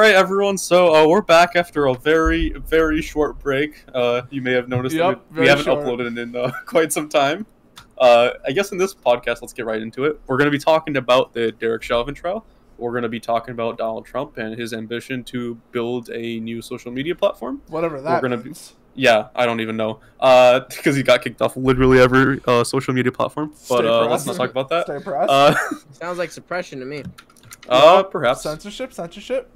right, everyone. So uh, we're back after a very, very short break. Uh, you may have noticed Yep, that we very haven't short. uploaded in uh, quite some time. Uh, I guess in this podcast, let's get right into it. We're going to be talking about the Derek Chauvin trial. We're going to be talking about Donald Trump and his ambition to build a new social media platform. Whatever that gonna be- Yeah, I don't even know because he got kicked off literally every uh, social media platform. But Stay uh, let's not talk about that. Stay. Uh, Sounds like suppression to me. uh, perhaps. censorship, censorship.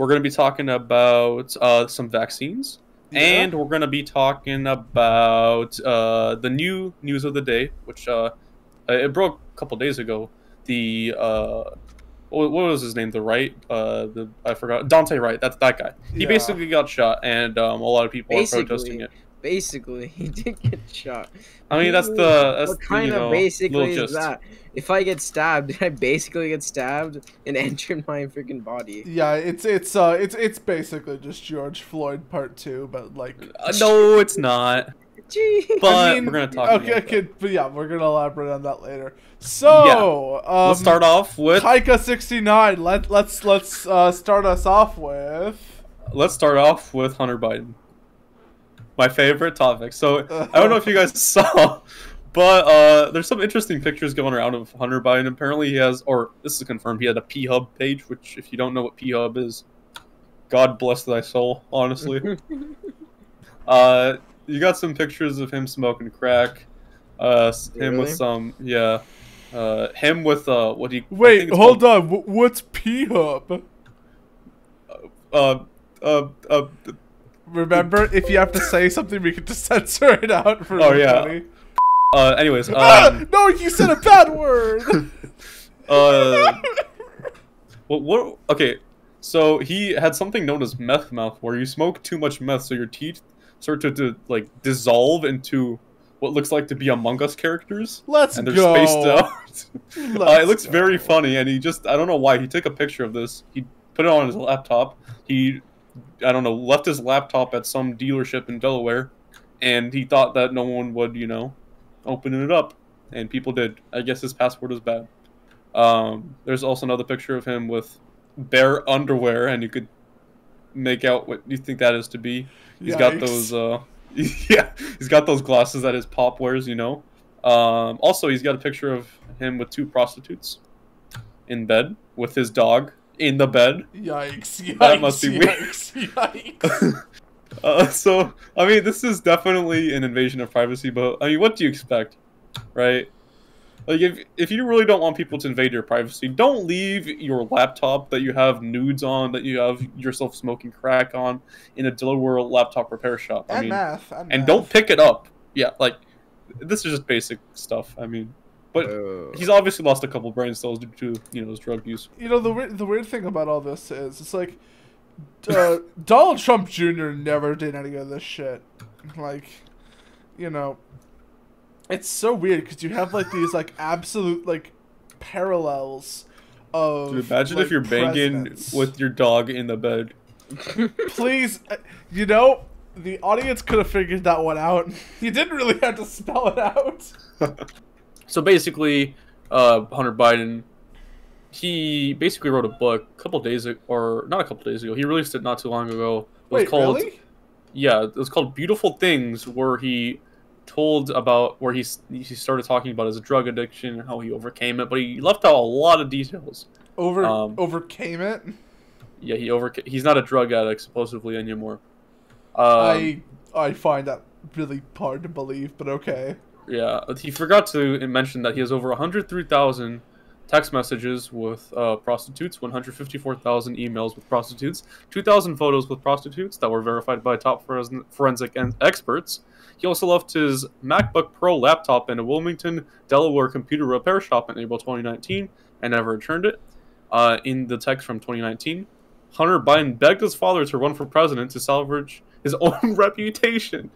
We're going to be talking about uh, some vaccines. Yeah. And we're going to be talking about uh, the new news of the day, which uh, it broke a couple days ago. The uh, what was his name? The right, uh, the I forgot. Daunte Wright. That's that guy. He Yeah. basically got shot, and um, a lot of people Basically. are protesting it. Basically, he did get shot. I mean, that's the that's what the, kind you know, of basically is gist. that? If I get stabbed, did I basically get stabbed and entered my freaking body? Yeah, it's it's uh it's it's basically just George Floyd part two, but like. Uh, no, it's not. Gee. But I mean, we're gonna talk. Okay, about okay, but yeah, we're gonna elaborate on that later. So, that. um, Let's start off with Tekashi sixty nine. Let let's let's uh, start us off with. let's start off with Hunter Biden. My favorite topic. So I don't know if you guys saw, but uh, there's some interesting pictures going around of Hunter Biden. Apparently, he has, or this is confirmed, he had a P Hub page. Which, if you don't know what P Hub is, God bless thy soul. Honestly, uh, you got some pictures of him smoking crack. Uh, s- him with some, yeah. Uh, him with uh, what he Wait, hold on. wh- What's P Hub? Uh, uh, uh, Remember, if you have to say something, we can just censor it out for Oh, yeah. uh, anyways, um, ah, no, you said a bad word. Uh, what, what? Okay, so he had something known as meth mouth, where you smoke too much meth, so your teeth start to, to like dissolve into what looks like to be Among Us characters, Let's and they're go. spaced out. uh, it looks go. very funny, and he just I don't know why he took a picture of this. He put it on his laptop. He I don't know left his laptop at some dealership in Delaware, and he thought that no one would you know open it up, and people did. I guess his password was bad. Um, there's also another picture of him with bare underwear, and you could make out what you think that is to be. He's got those, uh, yeah, he's got those glasses that his pop wears, you know. Um, also, he's got a picture of him with two prostitutes in bed with his dog in the bed. Yikes! Yikes! That must be weird. yikes, Yikes! Uh, so, I mean, this is definitely an invasion of privacy, but I mean, what do you expect, right? Like, if, if you really don't want people to invade your privacy, don't leave your laptop that you have nudes on, that you have yourself smoking crack on, in a Delaware laptop repair shop. I and mean, math. And, and math. don't pick it up. Yeah, like, this is just basic stuff. I mean, but Oh. he's obviously lost a couple brain cells due to, you know, his drug use. You know the weird, the weird thing about all this is it's like uh, Donald Trump Jr. never did any of this shit. Like, you know, it's so weird because you have like these like absolute like parallels of. Dude, imagine like, if you're banging with your dog in the bed. Please, uh, you know, the audience could have figured that one out. You didn't really have to spell it out. So basically, uh, Hunter Biden, he basically wrote a book a couple days ago, or not a couple days ago. He released it not too long ago. It was Wait, called, really? Yeah, it was called "Beautiful Things," where he told about where he he started talking about his drug addiction and how he overcame it, but he left out a lot of details. Over um, overcame it. Yeah, he over he's not a drug addict supposedly anymore. Um, I I find that really hard to believe, but okay. Yeah, he forgot to mention that he has over 103,000 text messages with uh, prostitutes, 154,000 emails with prostitutes, 2,000 photos with prostitutes that were verified by top forensic en- experts. He also left his MacBook Pro laptop in a Wilmington, Delaware computer repair shop in April 2019 and never returned it. Uh, in the text from 2019, Hunter Biden begged his father to run for president to salvage his own reputation.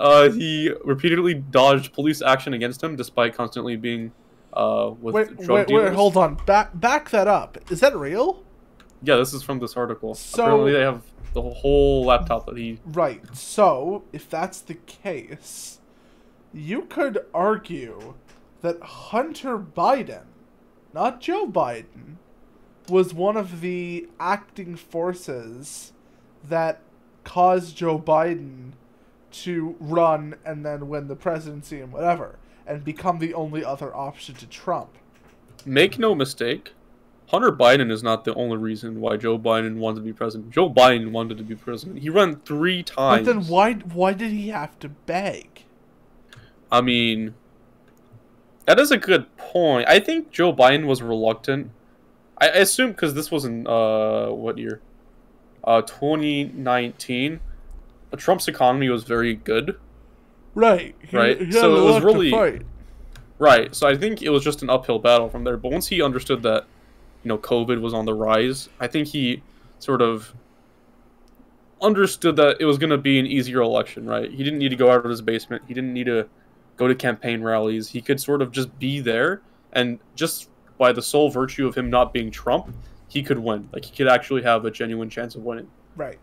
Uh, he repeatedly dodged police action against him, despite constantly being uh, with Wait, drug wait, dealers. wait, hold on. Back back that up. Is that real? Yeah, this is from this article. So- Apparently, they have the whole laptop that he. Right. So, if that's the case, you could argue that Hunter Biden, not Joe Biden, was one of the acting forces that caused Joe Biden to run and then win the presidency and whatever, and become the only other option to Trump. Make no mistake, Hunter Biden is not the only reason why Joe Biden wanted to be president. Joe Biden wanted to be president. He ran three times. But then why why did he have to beg? I mean, that is a good point. I think Joe Biden was reluctant. I, I assume because this was in uh what year? Uh, 2019. Trump's economy was very good. Right. He, Right, he so it was really- Right. So I think it was just an uphill battle from there. But once he understood that, you know, COVID was on the rise, I think he sort of understood that it was going to be an easier election, right? He didn't need to go out of his basement. He didn't need to go to campaign rallies. He could sort of just be there and just by the sole virtue of him not being Trump, he could win. Like he could actually have a genuine chance of winning. Right.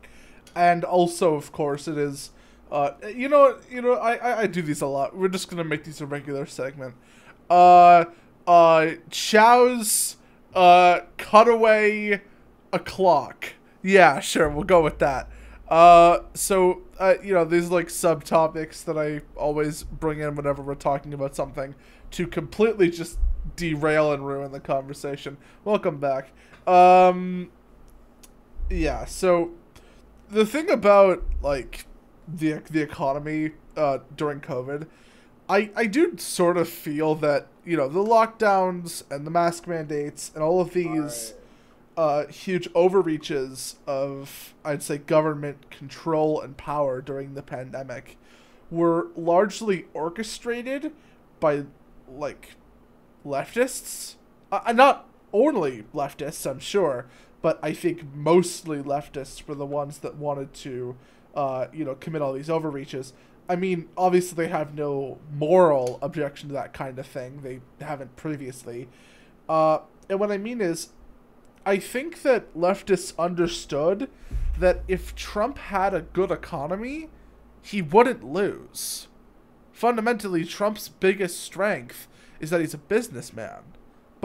And also, of course, it is. Uh, you know, you know, I, I I do these a lot. We're just gonna make these a regular segment. Uh, uh, Chow's uh cutaway a clock. Yeah, sure, we'll go with that. Uh, so uh, you know, these like subtopics that I always bring in whenever we're talking about something to completely just derail and ruin the conversation. Welcome back. Um, yeah, so the thing about like the the economy uh, during COVID, I I do sort of feel that you know the lockdowns and the mask mandates and all of these uh, huge overreaches of I'd say government control and power during the pandemic were largely orchestrated by like leftists, uh, not only leftists, I'm sure, but I think mostly leftists were the ones that wanted to, uh, you know, commit all these overreaches. I mean, obviously they have no moral objection to that kind of thing. They haven't previously. Uh, and what I mean is, I think that leftists understood that if Trump had a good economy, he wouldn't lose. Fundamentally, Trump's biggest strength is that he's a businessman.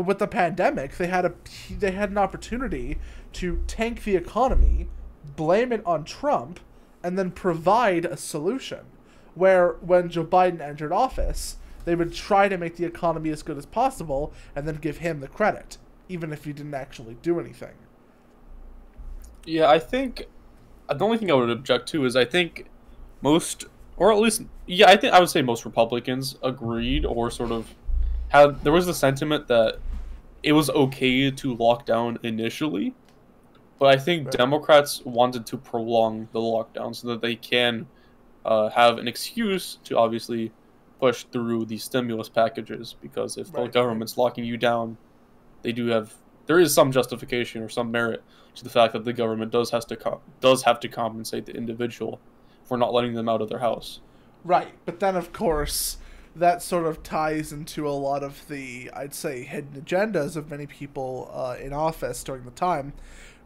But with the pandemic, they had a they had an opportunity to tank the economy, blame it on Trump, and then provide a solution. Where when Joe Biden entered office, they would try to make the economy as good as possible and then give him the credit, even if he didn't actually do anything. Yeah, I think uh, the only thing I would object to is I think most, or at least, yeah, I think I would say most Republicans agreed or sort of had there was the sentiment that it was okay to lock down initially, but I think Right. Democrats wanted to prolong the lockdown so that they can uh, have an excuse to obviously push through the stimulus packages because if the government's locking you down, they do have there is some justification or some merit to the fact that the government does has to co- does have to compensate the individual for not letting them out of their house. Right, but then of course that sort of ties into a lot of the I'd say hidden agendas of many people uh, in office during the time,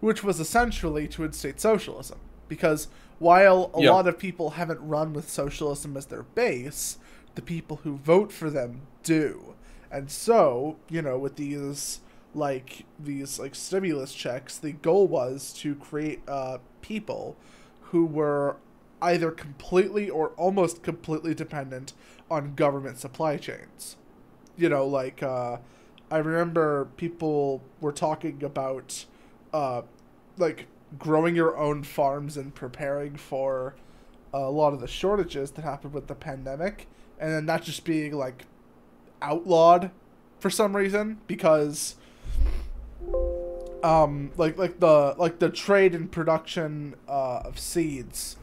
which was essentially to instate socialism. Because while a Yeah. lot of people haven't run with socialism as their base, the people who vote for them do. And so, you know, with these like these like stimulus checks, the goal was to create uh, people who were either completely or almost completely dependent on government supply chains. You know, like uh, I remember people were talking about uh, like growing your own farms and preparing for a lot of the shortages that happened with the pandemic, and then that just being like outlawed for some reason because um like like the like the trade and production uh, of seeds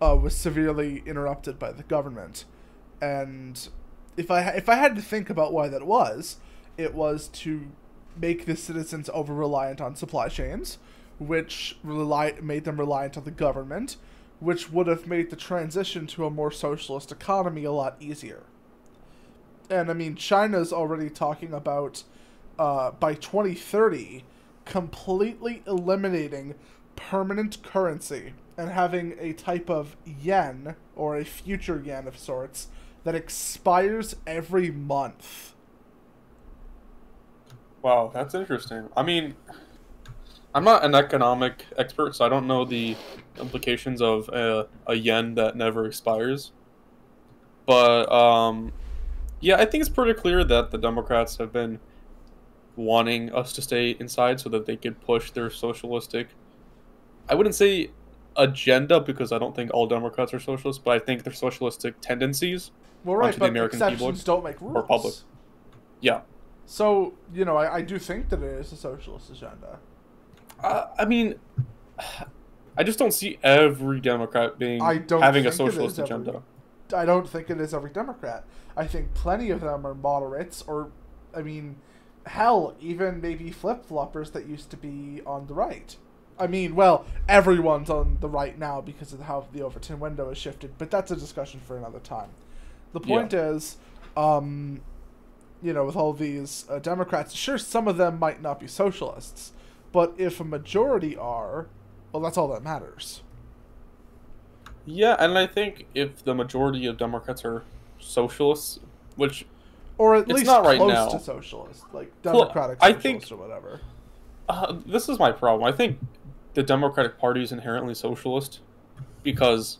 uh, was severely interrupted by the government. And if I if I had to think about why that was it was to make the citizens over reliant on supply chains which rely made them reliant on the government which would have made the transition to a more socialist economy a lot easier. And I mean China's already talking about uh, by 2030 completely eliminating permanent currency and having a type of yen or a future yen of sorts that expires every month. Wow, that's interesting. I mean, I'm not an economic expert, so I don't know the implications of a, a yen that never expires. But um, yeah, I think it's pretty clear that the Democrats have been wanting us to stay inside so that they could push their socialistic. I wouldn't say agenda because I don't think all Democrats are socialists, but I think their socialistic tendencies. Well, right, onto the but American people don't make rules. or public. Yeah, So you know, I, I do think that it is a socialist agenda. uh, I mean, I just don't see every Democrat being I don't having a socialist is every- agenda. I don't think it is every Democrat. I think plenty of them are moderates, or, I mean, hell, even maybe flip floppers that used to be on the right. I mean, well, everyone's on the right now because of how the Overton window has shifted, but that's a discussion for another time. The point is, um, you know, with all these uh, Democrats, sure, some of them might not be socialists, but if a majority are, well, that's all that matters. Yeah, and I think if the majority of Democrats are socialists, which or at least not right close now. to socialist, like Well, democratic I socialist think- or whatever. uh, this is my problem. I think the Democratic Party is inherently socialist because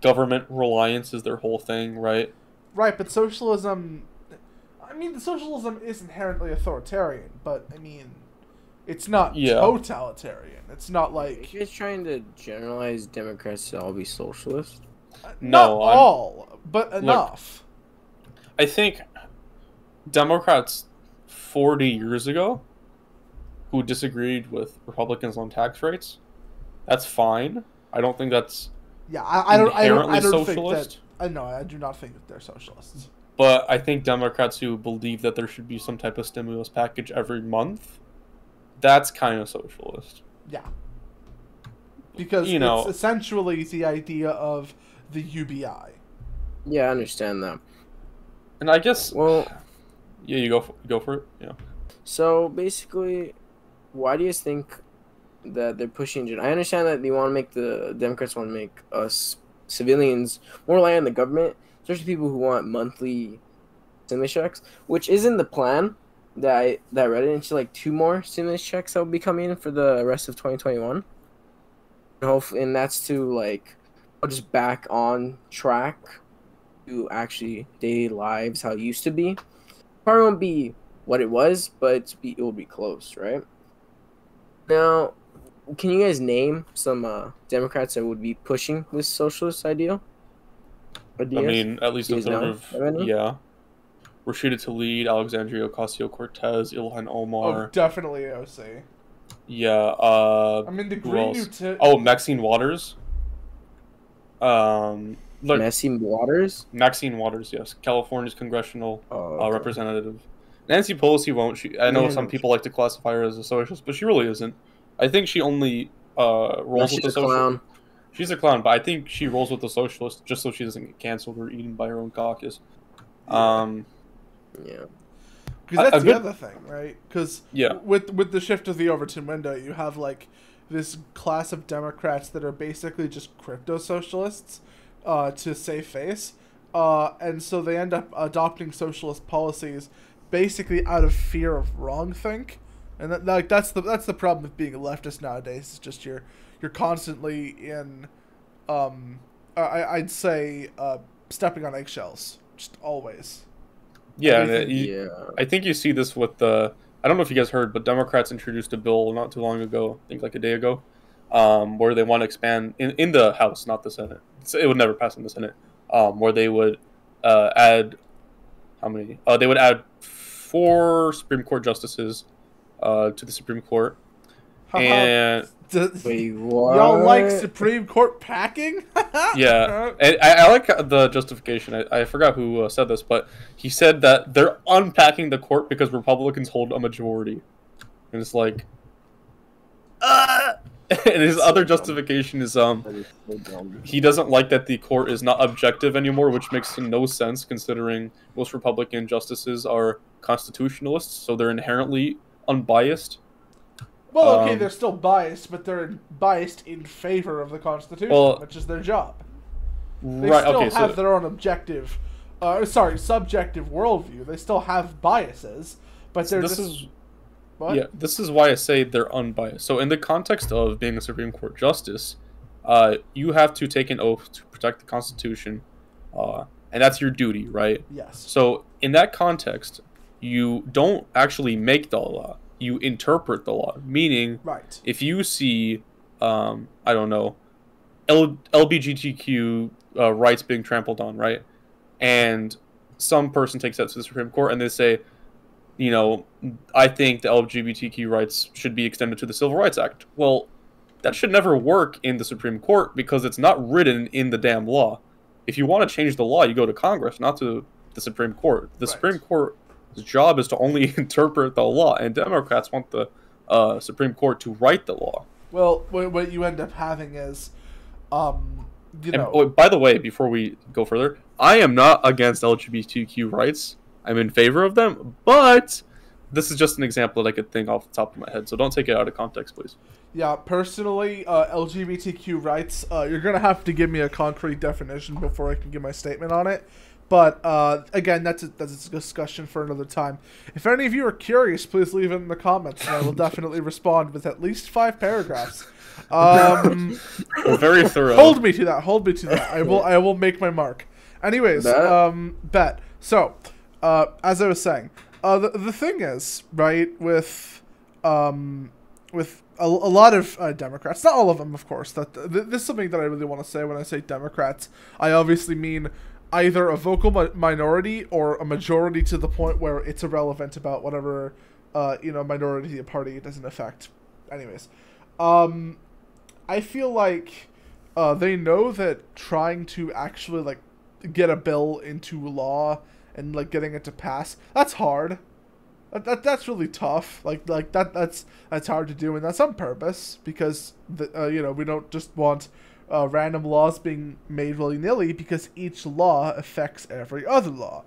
government reliance is their whole thing, right? Right, but socialism. I mean, the socialism is inherently authoritarian, but I mean, it's not Yeah. totalitarian. It's not like you guys trying to generalize Democrats to all be socialist? uh, No, not I'm- all, but enough. I think Democrats 40 years ago who disagreed with Republicans on tax rates, that's fine. I don't think that's yeah, I, I don't. I don't. I inherently don't socialist. think that. I know. Uh, I do not think that they're socialists. But I think Democrats who believe that there should be some type of stimulus package every month, that's kind of socialist. Yeah. Because You know- it's essentially the idea of the UBI. Yeah, I understand that. And I guess, Well, yeah, you go for, go for it. Yeah. so basically, why do you think that they're pushing? gen- I understand that they want to make the Democrats want to make us civilians more reliant on the government, especially people who want monthly stimulus checks, which isn't the plan. That I, that I read it into like two more stimulus checks that will be coming for the rest of 2021. And hopefully, and that's to like, just back on track to actually daily lives how it used to be. Probably won't be what it was, but it will be close, right? Now, can you guys name some uh, Democrats that would be pushing this socialist ideal? Ideas? I mean, at least Do you know observe. of? Yeah. Rashida Tlaib, Alexandria Ocasio Cortez, Ilhan Omar. Oh, Omar. definitely OC. yeah. Uh, I mean, the Who Green else? New oh, Maxine Waters. Um, look, Messy Waters. Maxine Waters, yes, California's congressional Oh, uh, representative. Nancy Pelosi won't. She, I know Yeah, some people like to classify her as a socialist, but she really isn't. I think she only uh, rolls she's with the a social. clown. She's a clown, but I think she rolls with the socialist just so she doesn't get canceled or eaten by her own caucus. Um, Yeah. Because A- that's a the good- other thing, right? Because yeah, with with the shift of the Overton window, you have like this class of Democrats that are basically just crypto socialists, uh, to save face, uh, and so they end up adopting socialist policies basically out of fear of wrongthink, and that, like that's the that's the problem with being a leftist nowadays. Is just you're you're constantly in, um, I I'd say uh, stepping on eggshells, just always. yeah. and it- you- Yeah. I think you see this with the. I don't know if you guys heard, but Democrats introduced a bill not too long ago, I think like a day ago, um, where they want to expand in, in the House, not the Senate. So it would never pass in the Senate. Um, where they would uh, add how many? Uh, they would add four Supreme Court justices uh, to the Supreme Court, and Wait, what? Y'all like Supreme Court packing? Yeah. And I, I like the justification. I, I forgot who uh, said this, but he said that they're unpacking the court because Republicans hold a majority, and it's like, uh, and his other justification is um That is so he doesn't like that the court is not objective anymore, which makes no sense considering most Republican justices are constitutionalists, so they're inherently unbiased. Well, okay, Um, they're still biased, but they're biased in favor of the Constitution, Well, which is their job. They right. still Okay. have So their own objective, uh, sorry, subjective worldview. They still have biases, but they're this just is What? Yeah, this is why I say they're unbiased. So, in the context of being a Supreme Court justice, uh, you have to take an oath to protect the Constitution, uh, and that's your duty, right? Yes. So, in that context, you don't actually make the law; you interpret the law. Meaning, Right. if you see, um, I don't know, L- LBGTQ uh, rights being trampled on, right? And some person takes that to the Supreme Court and they say, you know, I think the LGBTQ rights should be extended to the Civil Rights Act. Well, that should never work in the Supreme Court because it's not written in the damn law. If you want to change the law, you go to Congress, not to the Supreme Court. The Right. Supreme Court's job is to only interpret the law, and Democrats want the uh, Supreme Court to write the law. Well, what, what you end up having is, um, you And know, oh, by the way, before we go further, I am not against LGBTQ rights. I'm in favor of them, but this is just an example that I could think off the top of my head. So don't take it out of context, please. yeah, personally, uh, LGBTQ rights, uh, you're gonna have to give me a concrete definition before I can give my statement on it. But uh, again, that's a, that's a discussion for another time. If any of you are curious, please leave it in the comments, and I will definitely respond with at least five paragraphs. Um, very thorough. hold me to that. Hold me to that. I will. I will make my mark. Anyways, Bet. um, bet. So, uh, as I was saying, uh, the the thing is, right, with um, with a, a lot of uh, Democrats, not all of them, of course. That th- this is something that I really want to say when I say Democrats. I obviously mean either a vocal mi- minority or a majority to the point where it's irrelevant about whatever uh, you know minority the party doesn't affect. Anyways, um, I feel like uh, they know that trying to actually like get a bill into law and like getting it to pass that's hard. That, that that's really tough. Like like that that's that's hard to do, and that's on purpose because the uh, you know we don't just want uh, random laws being made willy nilly because each law affects every other law.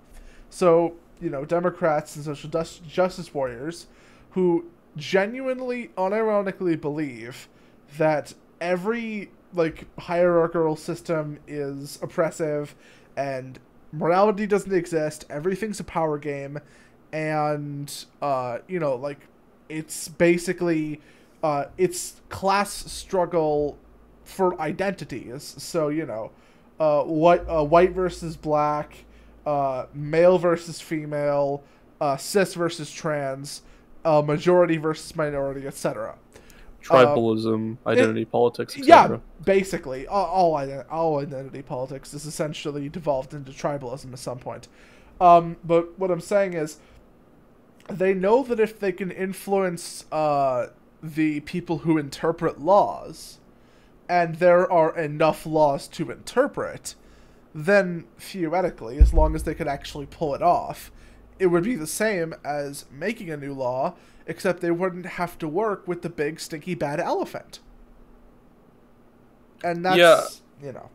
So you know Democrats and social justice warriors who genuinely unironically believe that every like hierarchical system is oppressive and morality doesn't exist. Everything's a power game. And uh you know like it's basically uh it's class struggle for identities. So you know uh white uh, white versus black uh male versus female uh cis versus trans uh majority versus minority etc Tribalism, identity politics, yeah, basically, all all, all identity politics is essentially devolved into tribalism at some point. Um, but what I'm saying is, they know that if they can influence uh, the people who interpret laws, and there are enough laws to interpret, then theoretically, as long as they could actually pull it off, it would be the same as making a new law, except they wouldn't have to work with the big stinky bad elephant. And that's Yeah. you know.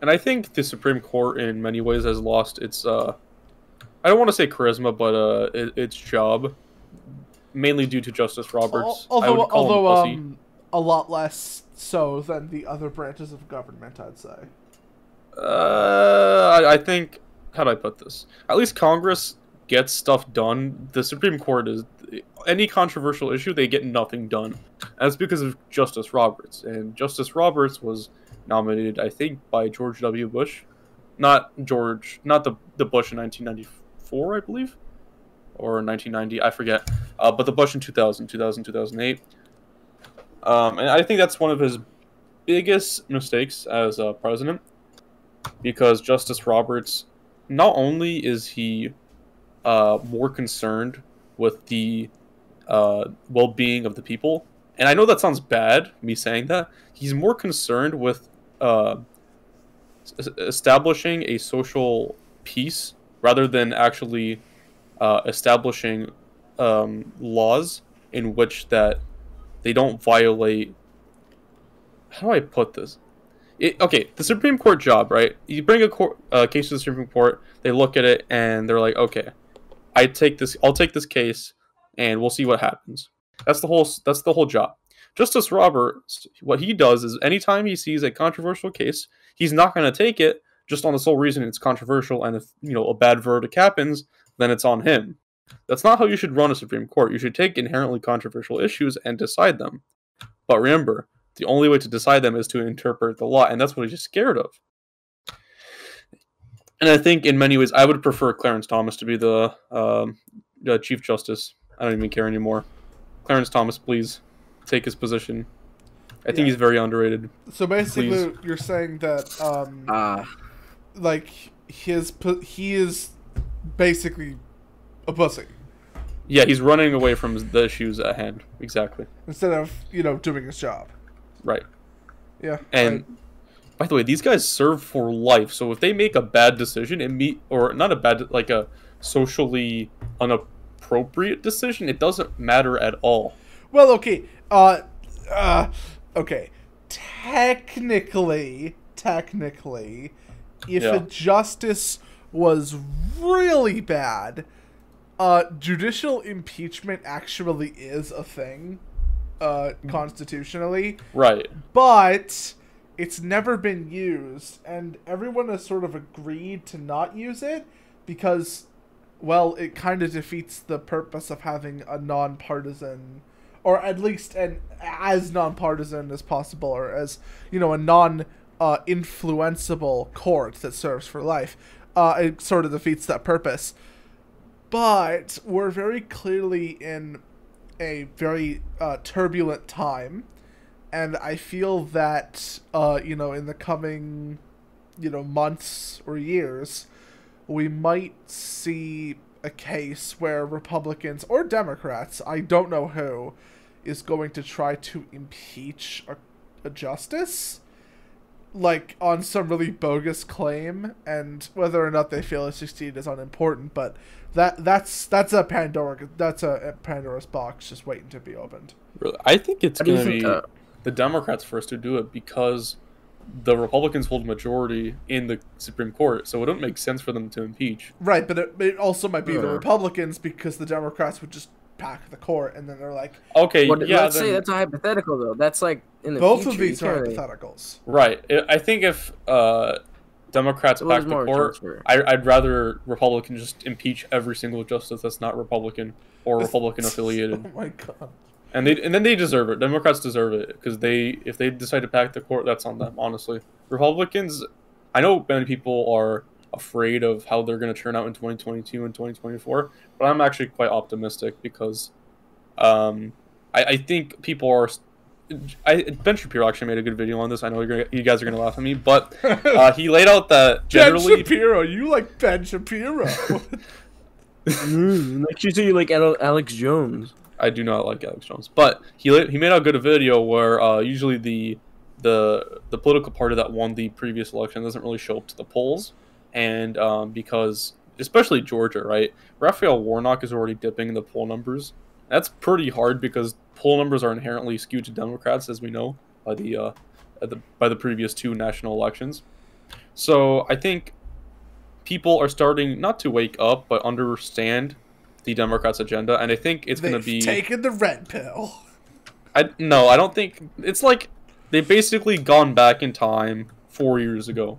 And I think the Supreme Court, in many ways, has lost its. Uh, I don't want to say charisma, but uh, it, its job, mainly due to Justice Roberts. Although although um a lot less so than the other branches of government, I'd say. Uh, I, I think how do I put this? At least Congress gets stuff done. The Supreme Court is any controversial issue they get nothing done. That's because of Justice Roberts. And Justice Roberts was nominated, I think, by George W. Bush, not George, not the the Bush in 1994, I believe, or 1990, I forget. Uh, but the Bush in 2000, 2000, 2008. Um, and I think that's one of his biggest mistakes as a president because Justice Roberts, not only is he uh, more concerned with the uh, well being of the people, and I know that sounds bad, me saying that, he's more concerned with uh, es- establishing a social peace rather than actually uh, establishing um, laws in which that they don't violate. How do I put this? it, okay, the Supreme Court job, right? You bring a court, uh, case to the Supreme Court, they look at it and they're like, okay, I take this, I'll take this case, and we'll see what happens. That's the whole. That's the whole job. Justice Roberts, what he does is anytime he sees a controversial case, he's not going to take it just on the sole reason it's controversial, and if you know a bad verdict happens, then it's on him. That's not how you should run a Supreme Court. You should take inherently controversial issues and decide them. But remember, the only way to decide them is to interpret the law, and that's what he's scared of. And I think in many ways, I would prefer Clarence Thomas to be the, um, the Chief Justice. I don't even care anymore. Clarence Thomas, please take his position. I think Yeah. he's very underrated. So basically, Please. you're saying that um, Ah, like his he is basically a pussy Yeah, he's running away from the issues at hand. Exactly. instead of you know doing his job. Right. Yeah. And by the way, these guys serve for life. So if they make a bad decision, it meet or not a bad like a socially inappropriate decision, it doesn't matter at all. Well, okay. Uh, uh, okay. Technically, technically, if Yeah. a justice was really bad, uh, judicial impeachment actually is a thing, uh, constitutionally, Right. but it's never been used, and everyone has sort of agreed to not use it because, well, it kind of defeats the purpose of having a nonpartisan, or at least an as nonpartisan as possible, or as you know, a non uh, influenceable court that serves for life. Uh, it sort of defeats that purpose. But we're very clearly in a very uh, turbulent time and I feel that uh, you know in the coming you know months or years we might see a case where Republicans or Democrats, I don't know who, is going to try to impeach a, a justice like on some really bogus claim and whether or not they fail it succeed is unimportant but that that's that's a Pandora that's a, a Pandora's box just waiting to be opened. Really. I think it's how do you going to be Uh, the Democrats first to do it because the Republicans hold majority in the Supreme Court, so it wouldn't make sense for them to impeach. Right, but it, it also might be the Uh. Republicans because the Democrats would just pack the court, and then they're like, Okay, what, yeah, let's say that's a hypothetical though. That's like in the both future. of these are can't hypotheticals. right. I I think if uh, Democrats It back the court. I, I'd rather Republicans just impeach every single justice that's not Republican or Republican affiliated, Oh my god. And they and then they deserve it. Democrats deserve it because they if they decide to pack the court, that's on them. Honestly, Republicans, I know many people are afraid of how they're going to turn out in 2022 and 2024, but I'm actually quite optimistic because, um, I, I think people are. I, ben Shapiro actually made a good video on this. I know you're, gonna- you guys are going to laugh at me, but uh, he laid out that Ben generally Shapiro, you like Ben Shapiro? Mm, like you say, you like Alex Jones. I do not like Alex Jones, but he he made out good a video where uh, usually the the the political party that won the previous election doesn't really show up to the polls, and um, because especially Georgia, right? Raphael Warnock is already dipping in the poll numbers. That's pretty hard because poll numbers are inherently skewed to Democrats, as we know by the uh, the by the previous two national elections. So I think people are starting not to wake up, but understand the Democrats' agenda, and I think it's going to be. taken the red pill. I no, I don't think it's like they've basically gone back in time four years ago.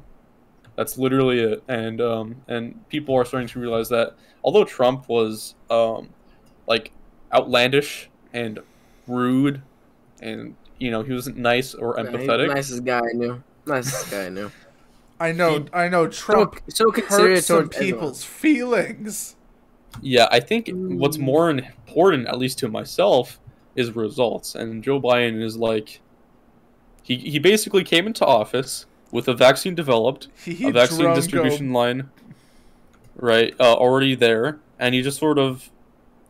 That's literally it, and um, and people are starting to realize that although Trump was um, like outlandish and rude, and you know he wasn't nice or Yeah, empathetic. nicest guy I knew. Nicest guy I knew. I know, I know. Trump so considerate hurts some people's feelings. Yeah, I think what's Mm. more important, at least to myself, is results. And Joe Biden is like, he he basically came into office with a vaccine developed, He a vaccine distribution line, right, uh, already there, and he just sort of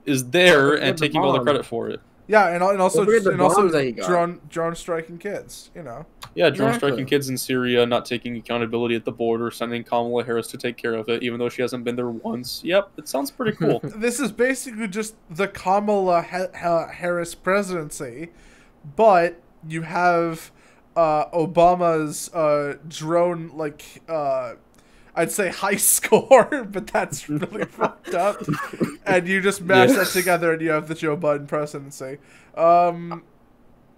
is there and taking all the credit for it. Yeah, and, and also Don't forget the and also bombs that he got. drone drone striking kids. You know. Yeah, drone Exactly. striking kids in Syria, not taking accountability at the border, sending Kamala Harris to take care of it, even though she hasn't been there once. Yep, it sounds pretty cool. This is basically just the Kamala ha- ha- Harris presidency, but you have uh, Obama's uh, drone like uh, I'd say high score, but that's really fucked up. And you just mash Yeah. that together, and you have the Joe Biden presidency. Um,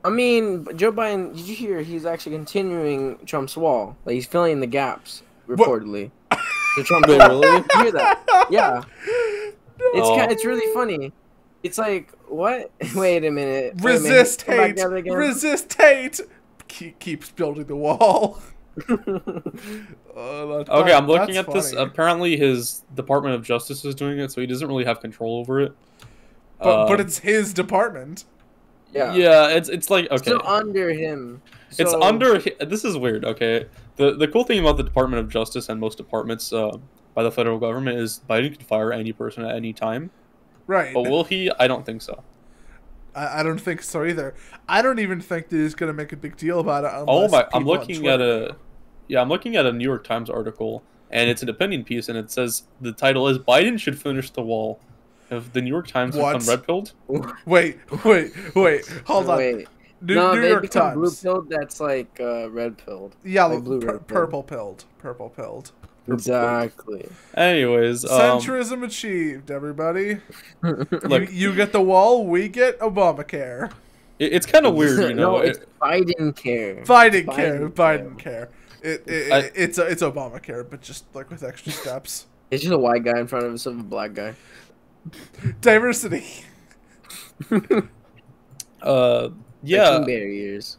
I mean, Joe Biden. Did you hear he's actually continuing Trump's wall? Like he's filling in the gaps reportedly. The Trump wall. really? You hear that? Yeah. It's Oh. ki- it's really funny. It's like what? Wait a minute. Wait a minute. Resist hate. Resist hate. Keep, keeps building the wall. Uh, that- Okay, I'm looking that's at this. Apparently, his Department of Justice is doing it, so he doesn't really have control over it. but, but Um, it's his department. yeah. yeah, it's it's like okay, Still under him. it's under. This is weird. Okay, the the cool thing about the Department of Justice and most departments uh, by the federal government is Biden can fire any person at any time. Right. But will he? I don't think so. I, I don't think so either. I don't even think that he's gonna make a big deal about it. Oh my! I'm looking at Twitter a, yeah, I'm looking at a New York Times article, and it's an opinion piece, and it says the title is "Biden should finish the wall." Have the New York Times What? become red pilled? Wait, wait, wait. Hold on. Wait. New, no, New they York become blue pilled. That's like uh, red pilled. Yeah, like blue, pur- purple pilled. Purple pilled. Exactly. Anyways, um, Centrism achieved, everybody. look, you, you get the wall, we get Obamacare. it, it's kind of weird, you know. no, it's it- Biden care. Biden care. Biden Biden care. It, it, I- it's it's Obamacare, but just like with extra steps. It's just a white guy in front of us of a black guy. Diversity. uh, Yeah. yeah, barriers.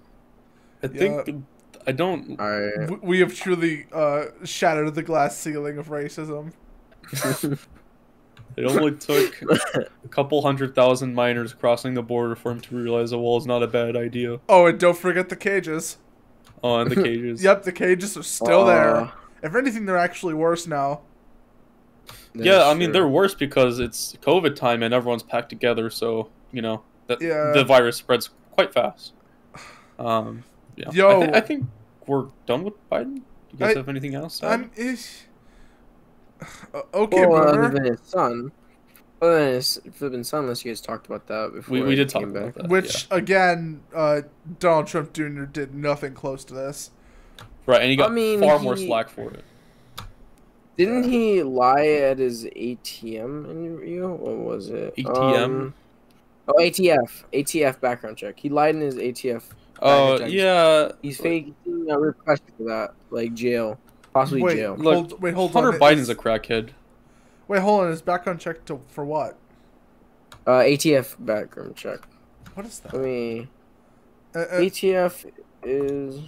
I think I don't. All right. We have truly uh, shattered the glass ceiling of racism. It only took a couple hundred thousand miners crossing the border for him to realize a wall is not a bad idea. Oh, and don't forget the cages. Oh, and the cages. Yep, the cages are still there. Uh, If anything, they're actually worse now. Yeah, I mean true. they're worse because it's COVID time and everyone's packed together, so you know that Yeah. the virus spreads quite fast. Um, yeah. Yo. I, thi- I think we're done with Biden. Do you guys I- have anything else? to add? I'm. Ish. Uh, okay, well, other boomer. his son. Other than his flipping son, unless you guys talked about that before. we we did talk about back. that. Which again, uh, Donald Trump Jr. did nothing close to this. right, and he got I mean, far more slack for it. Didn't he lie at his ATM interview? What was it? ATM? Um, oh, ATF. ATF background check. He lied in his ATF. Oh checks. yeah, He's faking a request for that, like jail, possibly Wait, jail. Look, hold, wait, hold Hunter on. Biden's Is- a crackhead. Wait, hold on. Is background check to for what? Uh, ATF background check. What is that? Let me. Uh, uh, ATF is.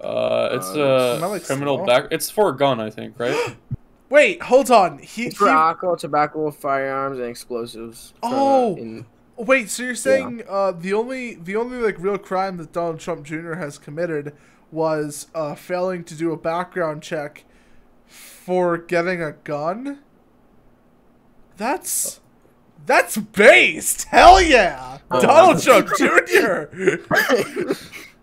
Uh, it's Uh, Am I, a like, criminal slow? back. It's for a gun, I think, right? wait, hold on. He, It's for he alcohol, tobacco, firearms, and explosives. for, uh, Oh! in- wait. So you're saying uh, the only the only like real crime that Donald Trump Jr. has committed was uh, failing to do a background check for getting a gun? That's that's based. Hell yeah, Oh. Donald Trump Jr.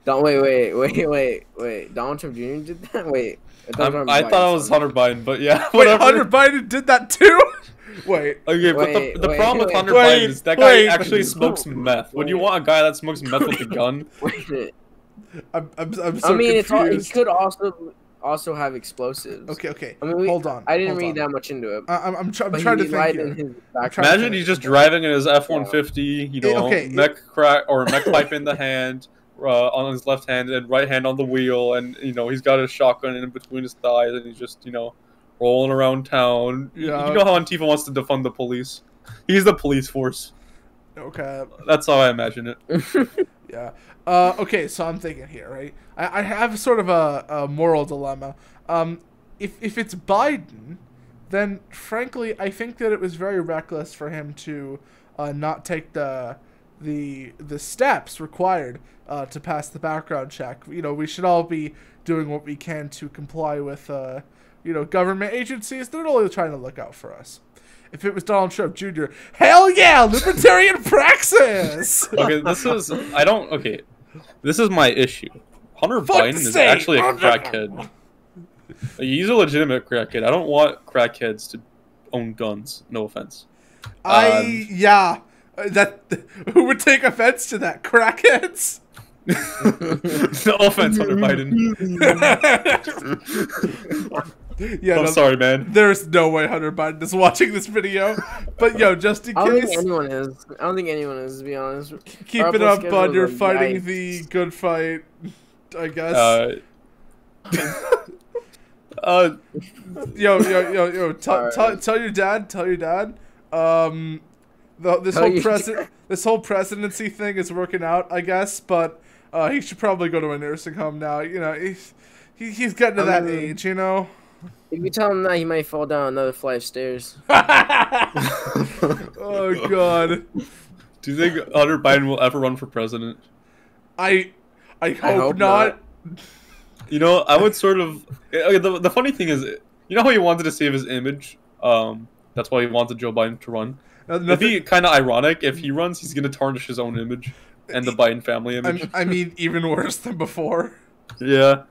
Don't wait, wait, wait, wait, wait. Donald Trump Jr. did that. Wait, I thought, I'm- I Biden thought it was. Hunter Biden, but yeah, Wait, whatever. Hunter Biden did that too. Wait, Okay, but Wait, the, the wait, problem with. Hunter Wait, Biden is that guy wait. actually smokes meth. Would you want a guy that smokes meth with a gun? Wait a minute. I'm I'm, I'm so I mean, it's all, he confused. could also also have explosives. Okay, okay. I mean, we, hold on. I didn't hold read on. that much into it. I, I'm I'm, try, I'm trying to think here. trying background. to Imagine he's just driving in his F-150, you know, okay, mech crack or mech pipe in the hand, uh, on his left hand, and right hand on the wheel, and you know he's got a shotgun in between his thighs, and he's just you know rolling around town. Yeah. You know how Antifa wants to defund the police. He's the police force. Okay. That's how I imagine it. Yeah. Uh, okay, so I'm thinking here, right? I, I have sort of a, a moral dilemma. Um, if if it's Biden, then frankly, I think that it was very reckless for him to uh, not take the the the steps required uh, to pass the background check. You know, we should all be doing what we can to comply with, uh, you know, government agencies. They're only trying to look out for us. If it was Donald Trump Jr., hell yeah, libertarian praxis. Okay, this is I don't. Okay, this is my issue. Hunter Fuck Biden is state. actually a crackhead. Like, he's a legitimate crackhead. I don't want crackheads to own guns. No offense. I Um, yeah. Uh, That who would take offense to that? Crackheads. no offense, Hunter Biden. yeah, I'm no, sorry, man. there's no way Hunter Biden is watching this video. But yo, just in I don't think case, anyone is. I don't think anyone is, to be honest. keep Our it up, bud. You're fighting yikes. the good fight, I guess. Uh, uh, yo, yo, yo, yo. Tell, Alright. tell, tell your dad. Tell your dad. Um, the, this whole you- presi- this whole presidency thing is working out, I guess. But uh, he should probably go to a nursing home now. You know, he's he, he's getting to I that mean- age. You know. If you tell him that, he might fall down another flight of stairs. oh God, Do you think Hunter Biden will ever run for president? I I hope, hope not. You know, I would sort of. okay, The, the funny thing is, you know how he wanted to save his image. Um, that's why he wanted Joe Biden to run. Uh, It'd be kind of ironic if he runs. He's gonna tarnish his own image and the Biden family image. I, I mean, even worse than before. yeah.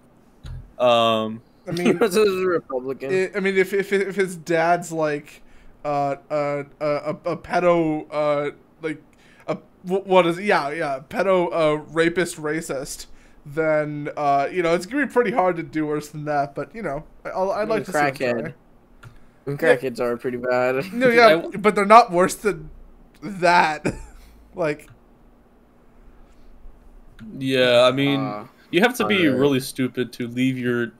Um. I He mean, was a Republican. I I mean, if, if if his dad's like uh uh uh, a a pedo uh like a wh- what is yeah yeah pedo uh rapist racist, then uh you know it's gonna be pretty hard to do worse than that. But you know, I, I'll, I'd like to see Crackhead. try. And crackheads are pretty bad. No, yeah, but they're not worse than that. like, Yeah. I mean, Uh, you have to be alright. really stupid to leave your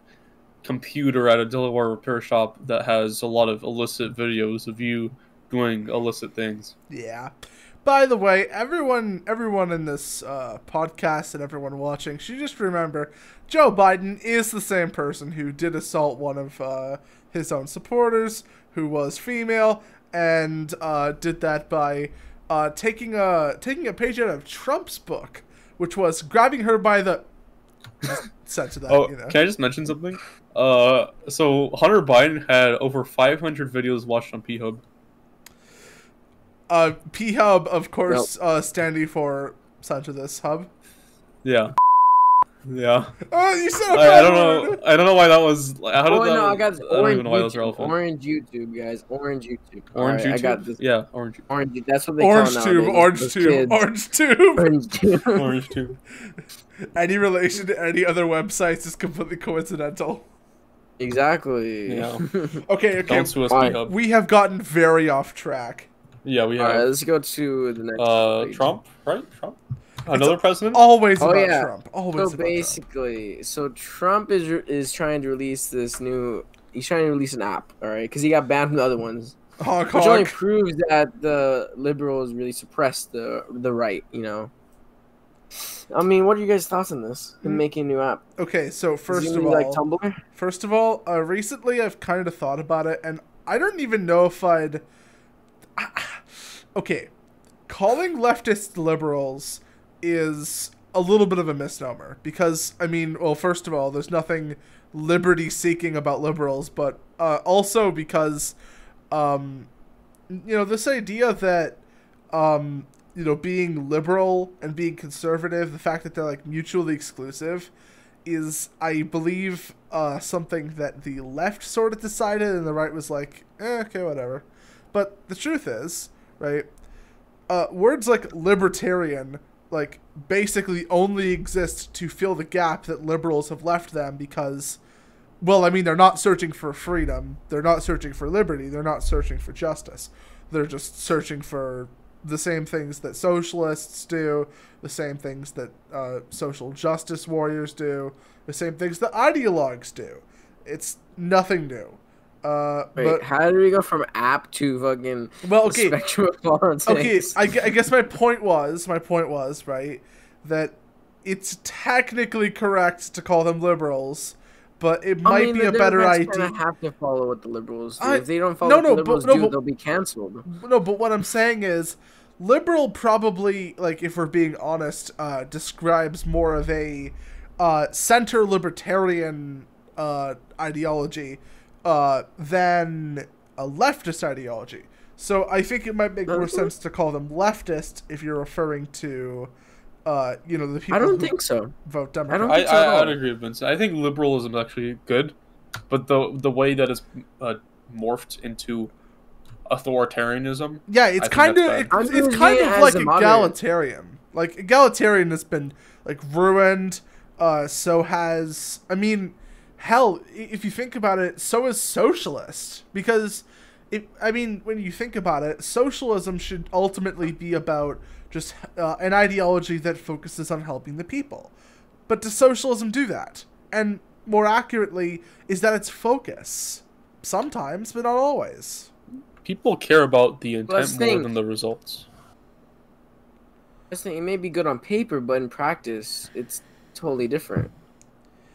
computer at a Delaware repair shop that has a lot of illicit videos of you doing illicit things. yeah. By the way, everyone, everyone in this uh, podcast and everyone watching should just remember, Joe Biden is the same person who did assault one of uh, his own supporters, who was female, and uh, did that by uh, taking a taking a page out of Trump's book, which was grabbing her by the. That, Oh, you know. can I just mention something? Uh, so Hunter Biden had over 500 videos watched on P Hub. Uh, P Hub, of course, uh, standing for such of this hub. Yeah. Yeah. Oh, you said a I, I bad don't know. I don't know why that was. How did oh that? no, I got this I don't orange even know why that was YouTube. relevant. Orange YouTube, guys. Orange YouTube. Orange Alright, YouTube. I got this. Yeah, orange. Orange. That's what they Orange call tube, nowadays, orange those tube, kids. orange tube. Orange tube. Orange tube. Any relation to any other websites is completely coincidental. Exactly. Yeah. Okay, okay. Don't sue us, Fine. P Hub. We have gotten very off track. Yeah, we All right, have. let's go to the next. Uh, page. Trump, right? Trump. Another president. Always Oh, about yeah. Trump. Always So about Trump. basically, so Trump is re- is trying to release this new. He's trying to release an app, all right, because he got banned from the other ones, Honk, which only proves that the liberals really suppress the the right. You know. I mean, what are you guys' thoughts on this? Him making a new app. Okay, so first of all, like Tumblr. First of all, uh, recently I've kind of thought about it, and I don't even know if I'd. Okay, calling leftist liberals is a little bit of a misnomer because I mean, well, first of all, there's nothing liberty-seeking about liberals, but uh, also because, um, you know, this idea that, um, you know, being liberal and being conservative, the fact that they're like mutually exclusive is I believe uh, something that the left sort of decided and the right was like, eh, okay, whatever. But the truth is, right? Uh, words like libertarian, like basically only exist to fill the gap that liberals have left them because, well, I mean, they're not searching for freedom, they're not searching for liberty, they're not searching for justice. They're just searching for the same things that socialists do, the same things that uh, social justice warriors do, the same things that ideologues do. It's nothing new. Uh, Wait, but how do we go from app to fucking well, okay, spectrum of politics? okay. I, I guess my point was my point was right that it's technically correct to call them liberals, but it I might mean, be a better idea. have to follow what the liberals do. I- if they don't follow no, what no, the but- liberals no, do, but- they'll be canceled. No, but what I'm saying is, liberal probably, like, if we're being honest, uh, describes more of a uh, center libertarian uh, ideology uh, than a leftist ideology. So I think it might make more sense to call them leftist if you're referring to, uh, you know, the people I don't who think so. vote Democrat. I don't Democrat. I, think so at I. I'd agree with Vincent. I think liberalism is actually good, but the the way that it's uh, morphed into authoritarianism. Yeah, it's kind of that's it's, it's kind of like egalitarian. Like egalitarian has been like ruined. Uh, so has I mean, hell, if you think about it, so is socialist because. It, I mean, when you think about it, socialism should ultimately be about just uh, an ideology that focuses on helping the people. But does socialism do that? And more accurately, is that its focus? Sometimes, but not always. people care about the intent that's the more thing. than the results. That's the thing. It may be good on paper, but in practice, it's totally different.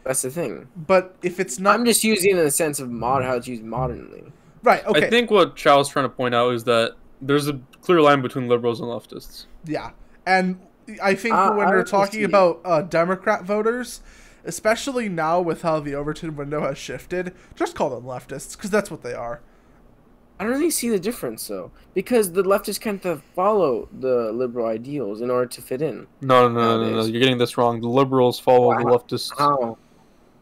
That's the thing. But if it's not I'm just using it in the sense of modern, how it's used modernly. right, okay, I think what Chow's trying to point out is that there's a clear line between liberals and leftists. yeah, and I think Uh, when I we're talking about uh, Democrat voters, especially now with how the Overton window has shifted, just call them leftists because that's what they are. I don't really see the difference though, because the leftists kind of follow the liberal ideals in order to fit in. No, no, no, no, no, Nowadays. You're getting this wrong. The liberals follow the leftists. How?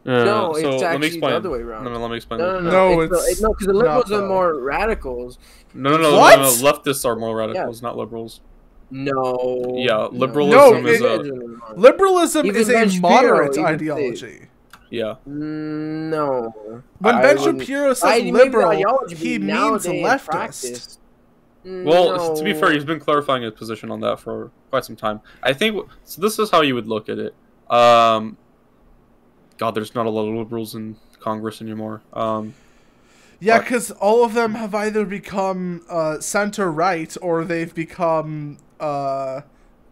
Yeah, No, so it's let me actually the other way around. No, no, let me explain. No, no, no. No, it's, it's no, because the liberals are more radicals. No, no, no, What? no, no. Leftists are more radicals, not liberals. No. Yeah, liberalism No, is it- a Liberalism Even is Ben a Shapiro moderate even ideology. yeah. Mm, No. When I Ben Shapiro says maybe liberal, he means nowadays leftist. practice- Well, to be fair, he's been clarifying his position on that for quite some time. I think so. This is how you would look at it. Um, God, there's not a lot of liberals in Congress anymore. Um, Yeah, because all of them have either become uh, center right or they've become uh,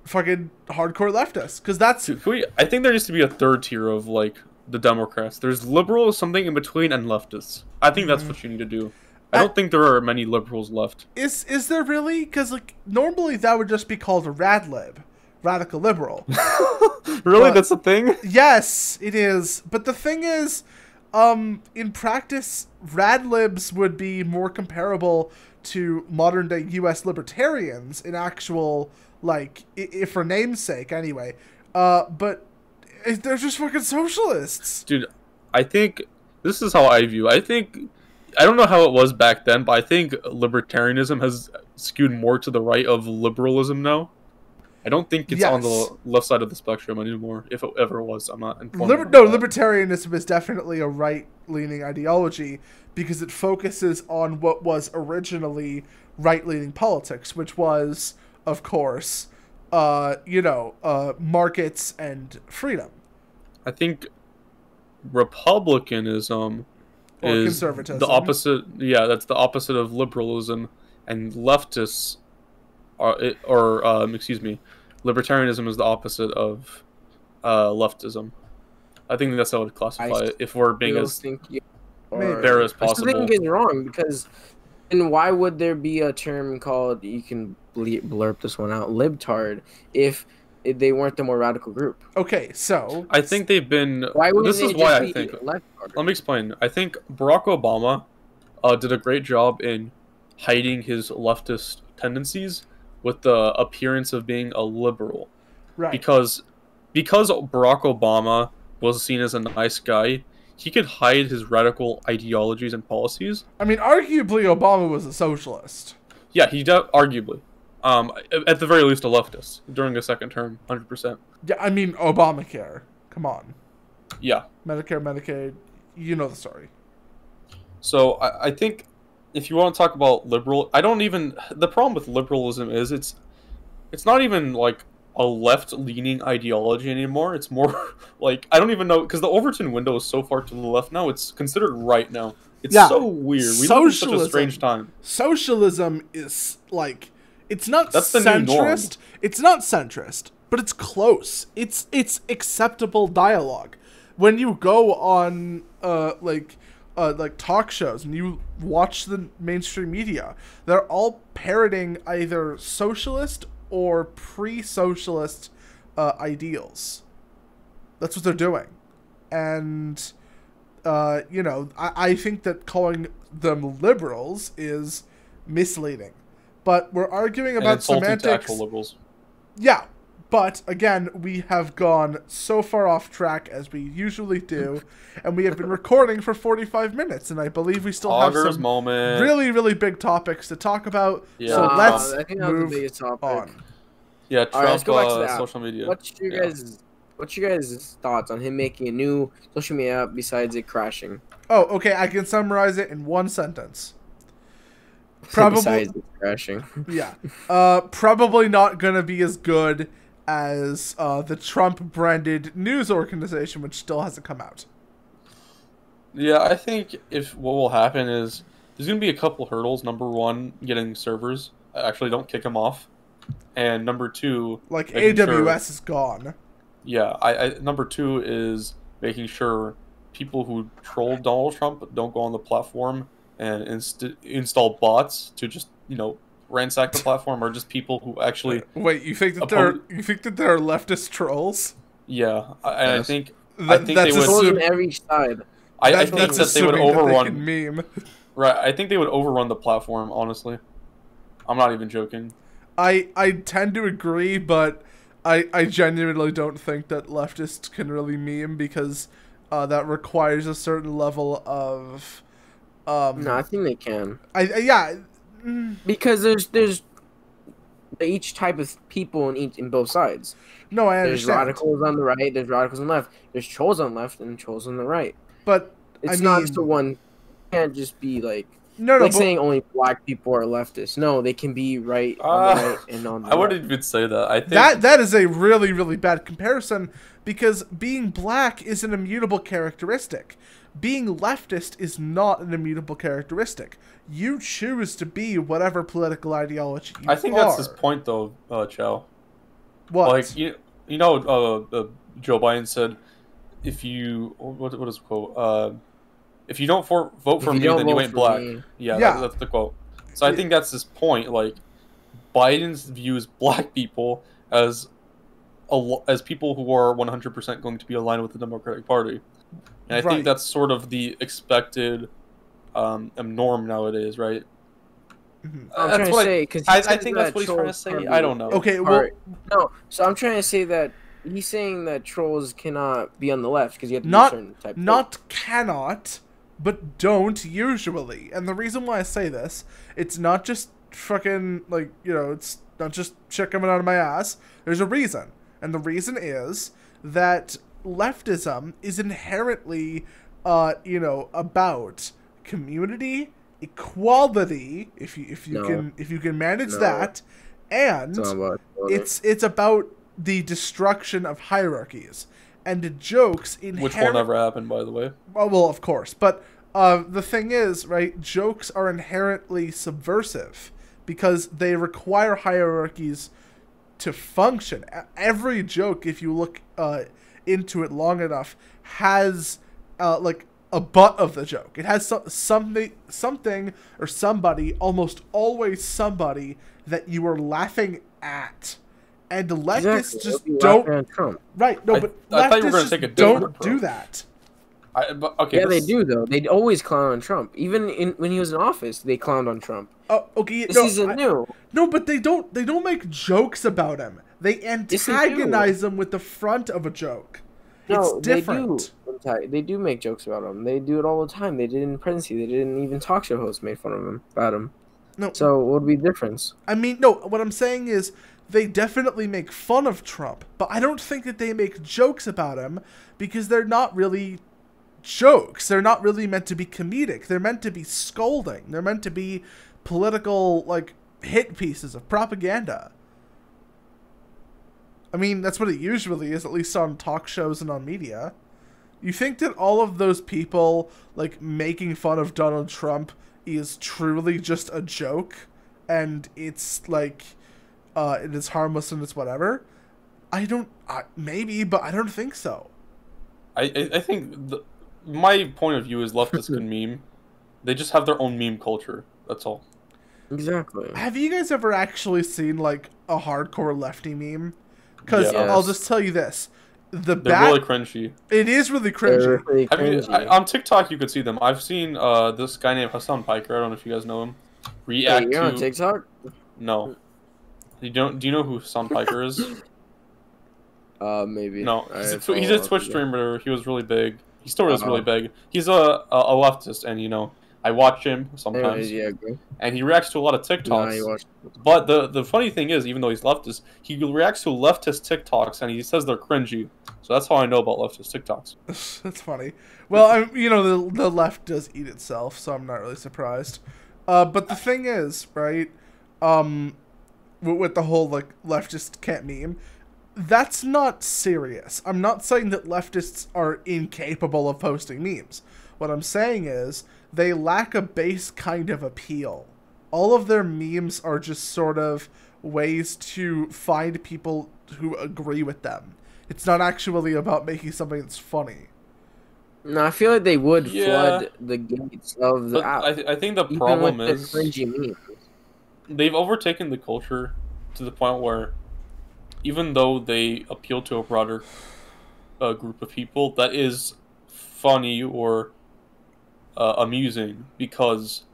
fucking hardcore leftists. Because that's can we, I think there needs to be a third tier of like the Democrats. There's liberals, something in between, and leftists. I think that's what you need to do. I I- don't think there are many liberals left. is is there really? Because like normally that would just be called a radlib, radical liberal. really, But- that's the thing. yes, it is. But the thing is, um, in practice, radlibs would be more comparable to modern day U.S. libertarians in actual like, if for namesake anyway. Uh, but they're just fucking socialists. dude i think this is how i view i think i don't know how it was back then but i think libertarianism has skewed more to the right of liberalism now i don't think it's on the left side of the spectrum anymore if it ever was. I'm not informed Liber- no, that. libertarianism is definitely a right-leaning ideology because it focuses on what was originally right-leaning politics, which was, of course, uh, you know, uh, markets and freedom. I think republicanism or is the opposite yeah that's the opposite of liberalism and leftists are or um, excuse me libertarianism is the opposite of uh, leftism i think that's how i would classify I it if we're being as think you fair as possible. I still possible think it's wrong because, and why would there be a term called you can ble- blurb this one out libtard if, if they weren't the more radical group? Okay, so I think they've been. Why would this they is just why I think. left Let me explain. I think Barack Obama uh, did a great job in hiding his leftist tendencies with the appearance of being a liberal, right, because because Barack Obama was seen as a nice guy. He could hide his radical ideologies and policies. I mean, arguably Obama was a socialist. Yeah, he de- arguably, um, at the very least, a leftist during a second term, hundred percent. Yeah, I mean Obamacare. Come on, Yeah, Medicare, Medicaid. You know the story. So I, I think if you want to talk about liberal, I don't even. The problem with liberalism is it's it's not even like a left leaning ideology anymore. It's more like I don't even know because the Overton window is so far to the left now. It's considered right now. It's Yeah. so weird. We live in such a strange time. Socialism is like it's not That's the new norm. centrist. It's not centrist, but it's close. It's it's acceptable dialogue. When you go on uh like uh like talk shows and you watch the mainstream media, they're all parroting either socialist or pre-socialist uh, ideals. That's what they're doing, and uh, you know, I, I think that calling them liberals is misleading. But we're arguing about semantics. liberals. Yeah, but again, we have gone so far off track as we usually do, and we have been recording for 45 minutes, and I believe we still have some moment. really, really big topics to talk about. Yeah. So Uh, let's I think move the topic. on. Yeah, All right, let's Trump, go back to uh, social media. What's your Yeah. guys? What's your guys' thoughts on him making a new social media app besides it crashing? Oh, okay, I can summarize it in one sentence. Probably- besides it crashing. Yeah. Uh, probably not gonna be as good as uh, the Trump branded news organization, which still hasn't come out. Yeah, I think if what will happen is there's gonna be a couple hurdles. Number one, getting servers. Actually, don't kick them off. And number two, Like AWS sure- is gone. yeah, I, I number two is making sure people who troll Donald Trump don't go on the platform and inst- install bots to just you know ransack the platform, or just people who actually Wait, you think that Oppo- there you think that there are leftist trolls? yeah. I, and I Yes. think That, think that's they would- assume- every side. I, I think that they would overrun. can meme. Right, I think they would overrun the platform. Honestly, I'm not even joking. I I tend to agree, but I I genuinely don't think that leftists can really meme because uh, that requires a certain level of um No, I think they can I, I yeah because there's there's each type of people in each in both sides. no I understand. There's radicals on the right. There's radicals on the left. There's trolls on the left and trolls on the right. but It's I not just a one. Can't just be like no no like but, saying only black people are leftists. No, they can be right on Ah, the right and on the I left. wouldn't even say that. I think that that is a really really bad comparison because being black is an immutable characteristic. Being leftist is not an immutable characteristic. You choose to be whatever political ideology you I think that's his point, though, uh, Chow. What? Like you, you know, uh, uh, Joe Biden said, if you what what is the quote? Uh, if you don't for, vote for me, then you ain't black. me- Yeah, Yeah. That, that's the quote. So I think that's his point. Like, Biden's views black people as a, as people who are 100% going to be aligned with the Democratic Party, and I Right. think that's sort of the expected um, norm nowadays, right? Mhm. I'm That's trying to I- say because I, I think that's what he's trying to say. I don't know. Okay, well, Alright. No, so I'm trying to say that he's saying that trolls cannot be on the left because you have to Not- be a certain type. of- not cannot, but don't usually. And the reason why I say this, it's not just fucking like you know, it's not just shit coming out of my ass. There's a reason, and the reason is that leftism is inherently, uh, you know, about community equality. If you if you No. can if you can manage No. that, and It's about it's it's about the destruction of hierarchies and the jokes inherent. Which will never happen, by the way. Well, well, of course, but uh, the thing is, right? Jokes are inherently subversive because they require hierarchies to function. Every joke, if you look uh, into it long enough, has uh, like a butt of the joke. It has so- something, something or somebody, almost always somebody that you are laughing at. And the leftists Exactly, just don't laughing at Trump. right. No, I- but I thought leftists just take a different don't do that. I, but, okay, Yeah, they do though. They always clown on Trump. Even in when he was in office, they clowned on Trump. Oh, okay. This no, isn't I- new. no, but they don't. They don't make jokes about him. They they antagonize him with the front of a joke. No, it's different. They do. They do make jokes about him. They do it all the time. They did in presidency. They didn't even talk show hosts made fun of him about him. No, So what would be the difference? I mean, no. What I'm saying is, they definitely make fun of Trump, but I don't think that they make jokes about him because they're not really jokes. They're not really meant to be comedic. They're meant to be scolding. They're meant to be political, like hit pieces of propaganda. I mean, that's what it usually is, at least on talk shows and on media. You think that all of those people, like, making fun of Donald Trump is truly just a joke and it's, like, uh, it is harmless and it's whatever? I don't, I, maybe, but I don't think so. I, I, think the, my point of view is leftists can meme. They just have their own meme culture. That's all. Exactly. Have you guys ever actually seen, like, a hardcore lefty meme? Because Yes. I'll just tell you this. The They're bat, really cringy. it is really They're cringy. really Have you, cringy. I, on TikTok, you could see them. I've seen uh, this guy named Hassan Piker. I don't know if you guys know him. Hey, React you're on TikTok? no. You don't? Do you know who Hassan Piker is? Uh, maybe. No, I he's a, tw- follow he's a Twitch streamer. He was really big. He still is Uh-huh. really big. He's a, a a leftist, and you know I watch him sometimes, yeah, go. and he reacts to a lot of TikToks. But the the funny thing is, even though he's leftist, he reacts to leftist TikToks, and he says they're cringy. So that's how I know about leftist TikToks. That's funny. Well, I'm, you know, the, the left does eat itself, so I'm not really surprised. Uh, but the thing is, right, um, with, with the whole, like, leftist can't meme, that's not serious. I'm not saying that leftists are incapable of posting memes. What I'm saying is they lack a base kind of appeal. All of their memes are just sort of ways to find people who agree with them. It's not actually about making something that's funny. No, I feel like they would Yeah. flood the gates of the app. I, th- I think the problem with the is cringy memes. they've overtaken the culture to the point where even though they appeal to a broader uh, group of people, that is funny or uh, amusing because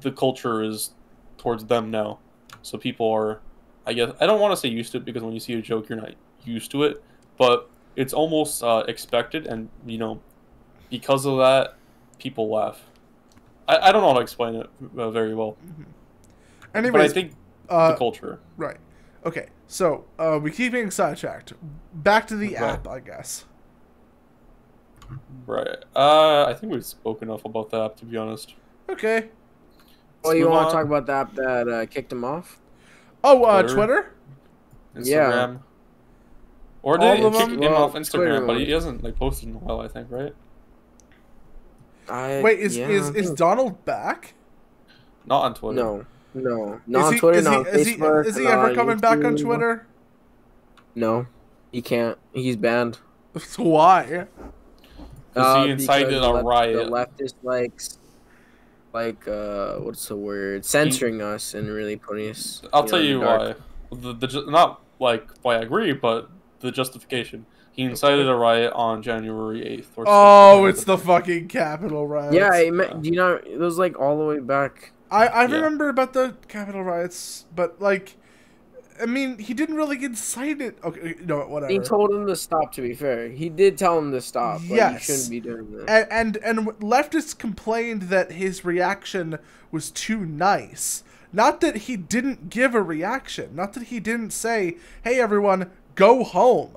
the culture is towards them now. So people are, I guess, I don't want to say used to it because when you see a joke, you're not used to it, but it's almost uh, expected, and you know, because of that, people laugh. I, I don't know how to explain it uh, very well, but I think uh, the culture. right. Okay, so uh, we keep being sidetracked. Back to the Right. app, I guess. Right. Uh, I think we've spoken enough about the app to be honest. Okay. Oh, you want on. to talk about the app that uh, kicked him off? Oh, uh, Twitter? Twitter? Yeah. Instagram. Or All did of it kick him Well, off Twitter Instagram? But he hasn't like posted in a while, I think, right? I, Wait, is yeah, is, I is Donald back? Not on Twitter. no, no, is not on he, Twitter, is not he, on is he, is he ever on coming back on Twitter? No, he can't. He's banned. Why? Uh, he incited because a the left- riot. The leftist likes, like, uh, what's the word? Censoring us and really putting us. I'll know, tell in the you dark. why. The, the not like why I agree, but the justification. He incited a riot on January eighth. Or Oh, it's the fucking Capitol riots. Yeah, I meant, do you know? It was like all the way back. I, I Yeah. remember about the Capitol riots, but like, I mean, he didn't really incite it. Okay, no, whatever. He told him to stop. To be fair, he did tell him to stop. Yes. shouldn't be doing that. and, and and leftists complained that his reaction was too nice. Not that he didn't give a reaction. Not that he didn't say, "Hey, everyone, go home."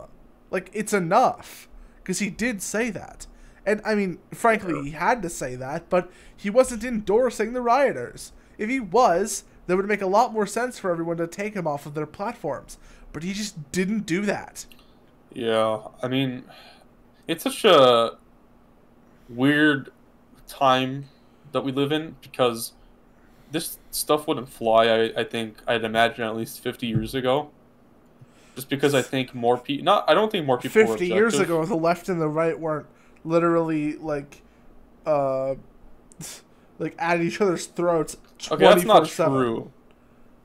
Like it's enough, because he did say that. And I mean, frankly, he had to say that, but he wasn't endorsing the rioters. If he was, that would make a lot more sense for everyone to take him off of their platforms. But he just didn't do that. Yeah, I mean, it's such a weird time that we live in because this stuff wouldn't fly. I, I think I'd imagine at least fifty years ago. Just because I think more people, not I don't think more people. were Fifty years ago, the left and the right weren't literally like, uh, like at each other's throats. Okay, that's not 24/7. true.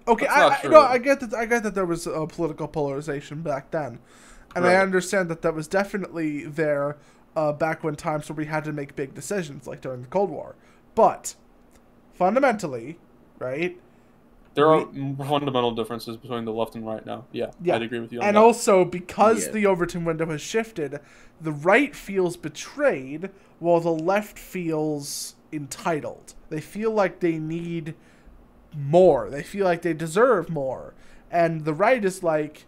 Okay, That's I, I no, I get that. I get that there was a political polarization back then, and I understand that that was definitely there uh, back when times where we had to make big decisions, like during the Cold War. But fundamentally, right, There are m- fundamental differences between the left and right now. Yeah, Yeah. I'd agree with you on and that. also because Yeah. the Overton window has shifted, the right feels betrayed, while the left feels entitled. They feel like they need more. They feel like they deserve more, and the right is like,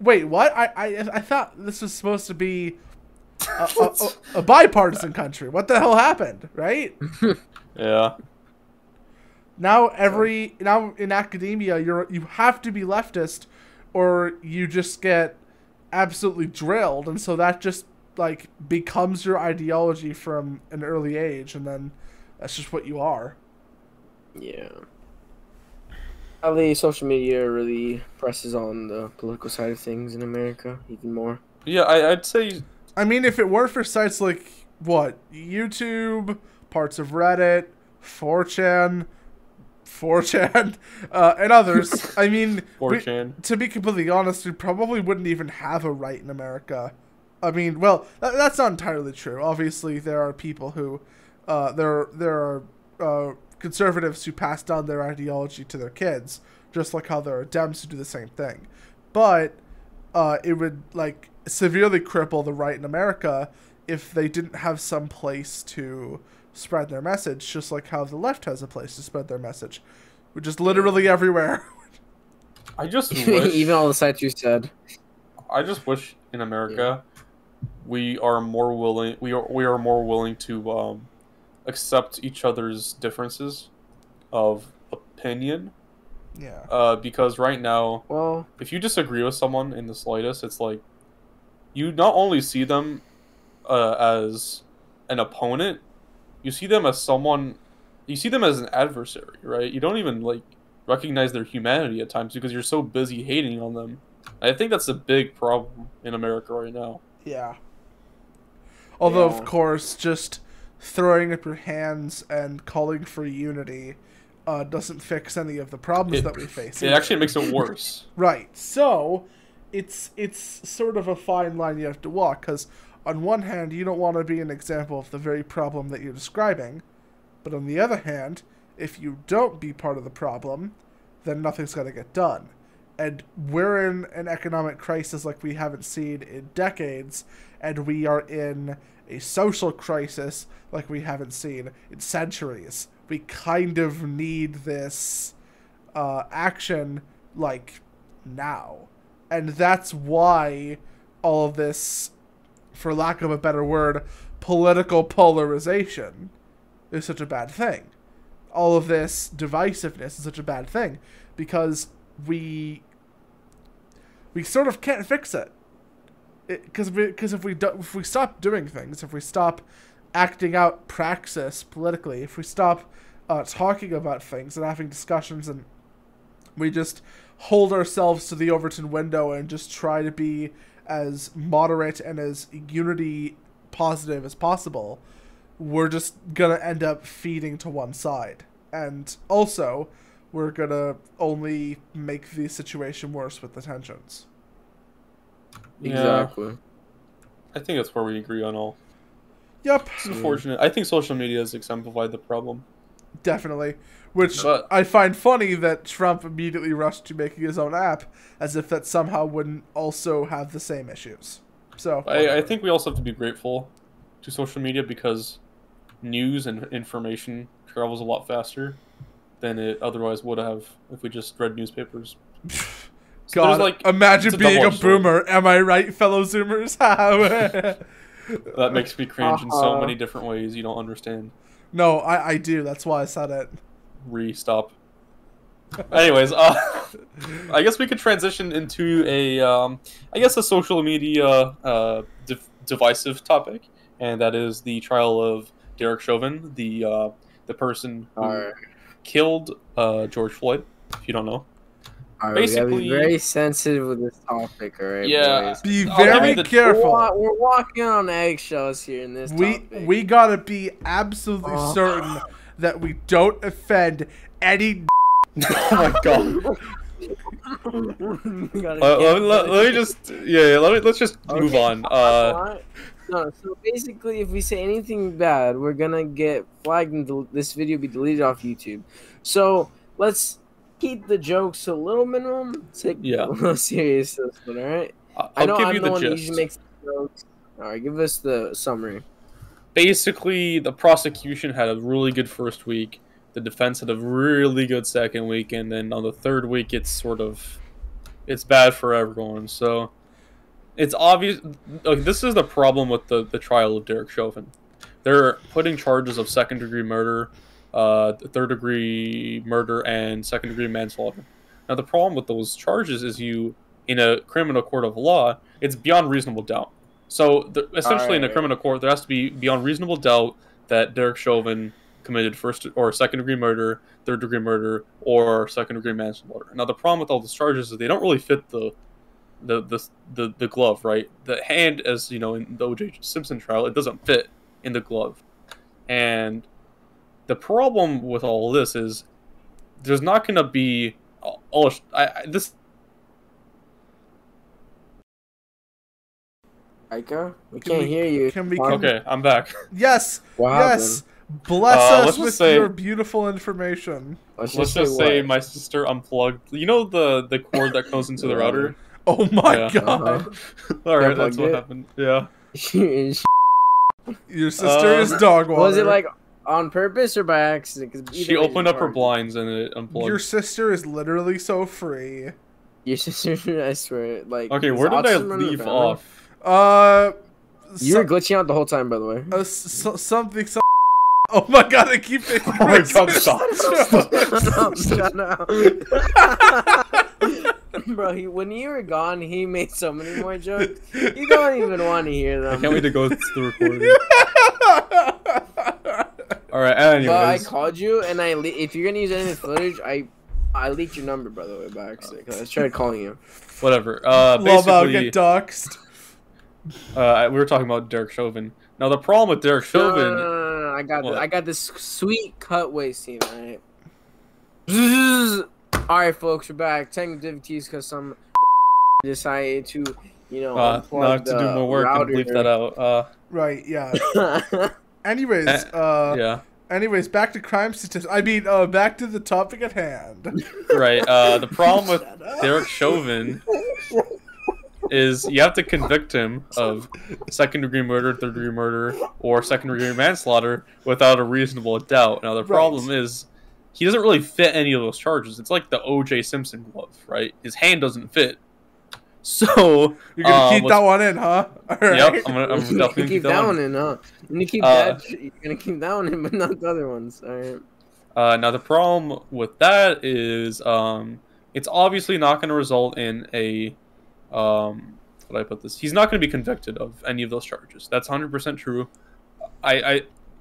"Wait, what? I I, I thought this was supposed to be." A, a, a, a bipartisan country. What the hell happened, right? yeah, Now every now in academia you're you have to be leftist or you just get absolutely drilled and so that just like becomes your ideology from an early age and then that's just what you are. Yeah. Sadly, social media really presses on the political side of things in America even more. yeah. I, I'd say I mean if it weren't for sites like what, YouTube, parts of Reddit, 4chan, 4chan, uh, and others, I mean 4chan. to be completely honest, we probably wouldn't even have a right in America. I mean, well, that, that's not entirely true. Obviously, there are people who, uh, there there are uh, conservatives who pass down their ideology to their kids, just like how there are Dems who do the same thing. But uh, it would like severely cripple the right in America if they didn't have some place to spread their message, just like how the left has a place to spread their message, which is literally everywhere. I just wish. even all the sites you said. I just wish in America we are more willing we are we are more willing to um, accept each other's differences of opinion Yeah. Uh, because right now, Well, if you disagree with someone in the slightest, it's like you not only see them uh, as an opponent, you see them as someone, you see them as an adversary, right? You don't even like recognize their humanity at times because you're so busy hating on them. I think that's a big problem in America right now. Yeah. Although, Yeah. of course, just throwing up your hands and calling for unity uh, doesn't fix any of the problems It- that we face. It either. actually makes it worse. Right. So, it's it's sort of a fine line you have to walk because on one hand you don't want to be an example of the very problem that you're describing, but on the other hand, if you don't be part of the problem, then nothing's going to get done. And we're in an economic crisis like we haven't seen in decades, and we are in a social crisis like we haven't seen in centuries. We kind of need this uh, action like now. And that's why all of this, for lack of a better word, political polarization is such a bad thing. All of this divisiveness is such a bad thing because we we sort of can't fix it. Because because if we do, if we stop doing things, if we stop acting out praxis politically, if we stop uh, talking about things and having discussions and we just hold ourselves to the Overton window and just try to be as moderate and as unity positive as possible, we're just gonna end up feeding to one side. And also, we're gonna only make the situation worse with the tensions. Yeah, exactly. I think that's where we agree on all. Yep, It's unfortunate. I think social media has exemplified the problem. definitely. Which But- I find funny that Trump immediately rushed to making his own app, as if that somehow wouldn't also have the same issues. So I, I think we also have to be grateful to social media because news and information travels a lot faster than it otherwise would have if we just read newspapers. So God, like, imagine a being a boomer. Am I right, fellow Zoomers? That makes me cringe in so Uh-huh. many different ways you don't understand. no, I, I do. That's why I said it. Re-stop. Anyways, uh, I guess we could transition into a, um, I guess a social media uh, div- divisive topic, and that is the trial of Derek Chauvin, the uh, the person who Alright. killed uh, George Floyd. If you don't know, Alright, we gotta be Basically- very sensitive with this topic, alright, Yeah. boys. Be I'll give very you the- We're, careful. we're walking on eggshells here in this We topic. we gotta be absolutely Uh. certain that we don't offend any. oh my god. Uh, let, let, let me just yeah, yeah, let me let's just move on. Uh, No, so basically, if we say anything bad, we're gonna get flagged and del- this video be deleted off YouTube. So let's keep the jokes a little minimum. Take Yeah. a little serious this one, alright? I'll I know give I'm you the, the one that usually makes the jokes. Alright, give us the summary. Basically the prosecution had a really good first week. The defense had a really good second week and then on the third week it's sort of it's bad for everyone. So it's obvious like this is the problem with the, the trial of derek chauvin. They're putting charges of second degree murder uh, third degree murder and second degree manslaughter. Now the problem with those charges is you in a criminal court of law it's beyond reasonable doubt so the, essentially, in a criminal court, there has to be beyond reasonable doubt that Derek Chauvin committed first or second degree murder, third degree murder, or second degree manslaughter. Now, the problem with all these charges is they don't really fit the the the the, the glove, right? The hand, as you know, in the O.J. Simpson trial, it doesn't fit in the glove, and the problem with all this is there's not going to be Oh, I, this Ika, we Can can't we- hear you. can we- Wow. can- okay. I'm back. Yes, What yes. Bless Uh, us with say- your beautiful information. Let's Let's just, just say my sister unplugged. You know the the cord that goes into the router. Oh my Yeah. god, Uh-huh. All right, that's what it. happened. Yeah. your sister Um, is dog water. was it like on purpose or by accident? 'Cause either She opened it's up her blinds and it unplugged. your sister is literally so free? Your sister, I swear, like. Okay, where did I autism in the leave family? off? Uh, You were so- glitching out the whole time, by the way. uh, so, something. So- Oh my god, I keep thinking. Oh my god, stop. Shut up. Bro, he, when you were gone, he made so many more jokes. You don't even want to hear them. I can't wait to go to the recording. Alright, anyways. But I called you, and I le- if you're gonna use any footage, I I leaked your number by the way by accident. 'cause I tried calling you. Whatever. Uh, Love out, basically, get doxxed. Uh, we were talking about Derek Chauvin. Now, the problem with Derek No, no, Chauvin. no, no, no, I got What? this, I got this sweet cutaway scene. Alright. All right, folks, we're back. Technical difficulties because some decided to, you know, Uh, unplug not to do more work and bleep that out. Uh, Right, yeah. Anyways, Uh, uh, yeah. anyways, back to crime statistics. I mean, uh, back to the topic at hand. Right. Uh, the problem with Shut. Derek Chauvin is you have to convict him of second degree murder, third degree murder, or second degree manslaughter without a reasonable doubt. Now, the Right. problem is he doesn't really fit any of those charges. It's like the O.J. Simpson glove, right? His hand doesn't fit. So, You're gonna uh, keep that one in, huh? All right. Yep, I'm gonna, I'm definitely gonna gonna keep that one in, huh? You're gonna keep Uh, that. You're gonna keep that one in, but not the other ones. All right. Uh, now the problem with that is um, it's obviously not going to result in a um, how do I put this? He's not going to be convicted of any of those charges. That's 100% true. I, I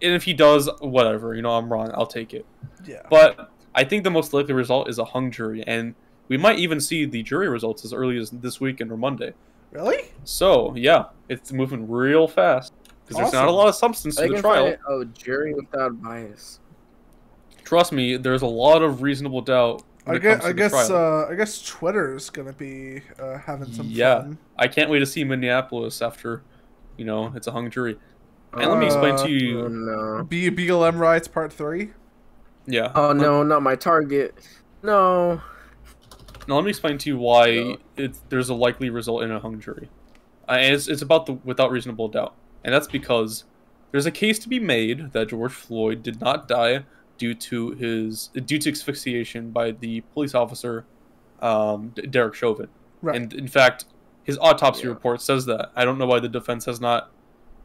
and if he does, whatever, you know, I'm wrong. I'll take it. Yeah. But I think the most likely result is a hung jury, and we might even see the jury results as early as this weekend or Monday. Really? So yeah, it's moving real fast because there's not a lot of substance Are to they the trial. find? Oh, jury without bias. Trust me, there's a lot of reasonable doubt. When I guess. I guess. Uh, I guess Twitter's gonna be uh, having some Yeah. fun. I can't wait to see Minneapolis after, you know, it's a hung jury. And let me explain Uh, to Oh you. no. B BLM riots part three. Yeah. Oh no, not my target. No. Now let me explain to you why No. it's, there's a likely result in a hung jury. Uh, and it's, it's about the without reasonable doubt, and that's because there's a case to be made that George Floyd did not die due to his due to asphyxiation by the police officer, um, D- Derek Chauvin. Right. And in fact, his autopsy Yeah. report says that. I don't know why the defense has not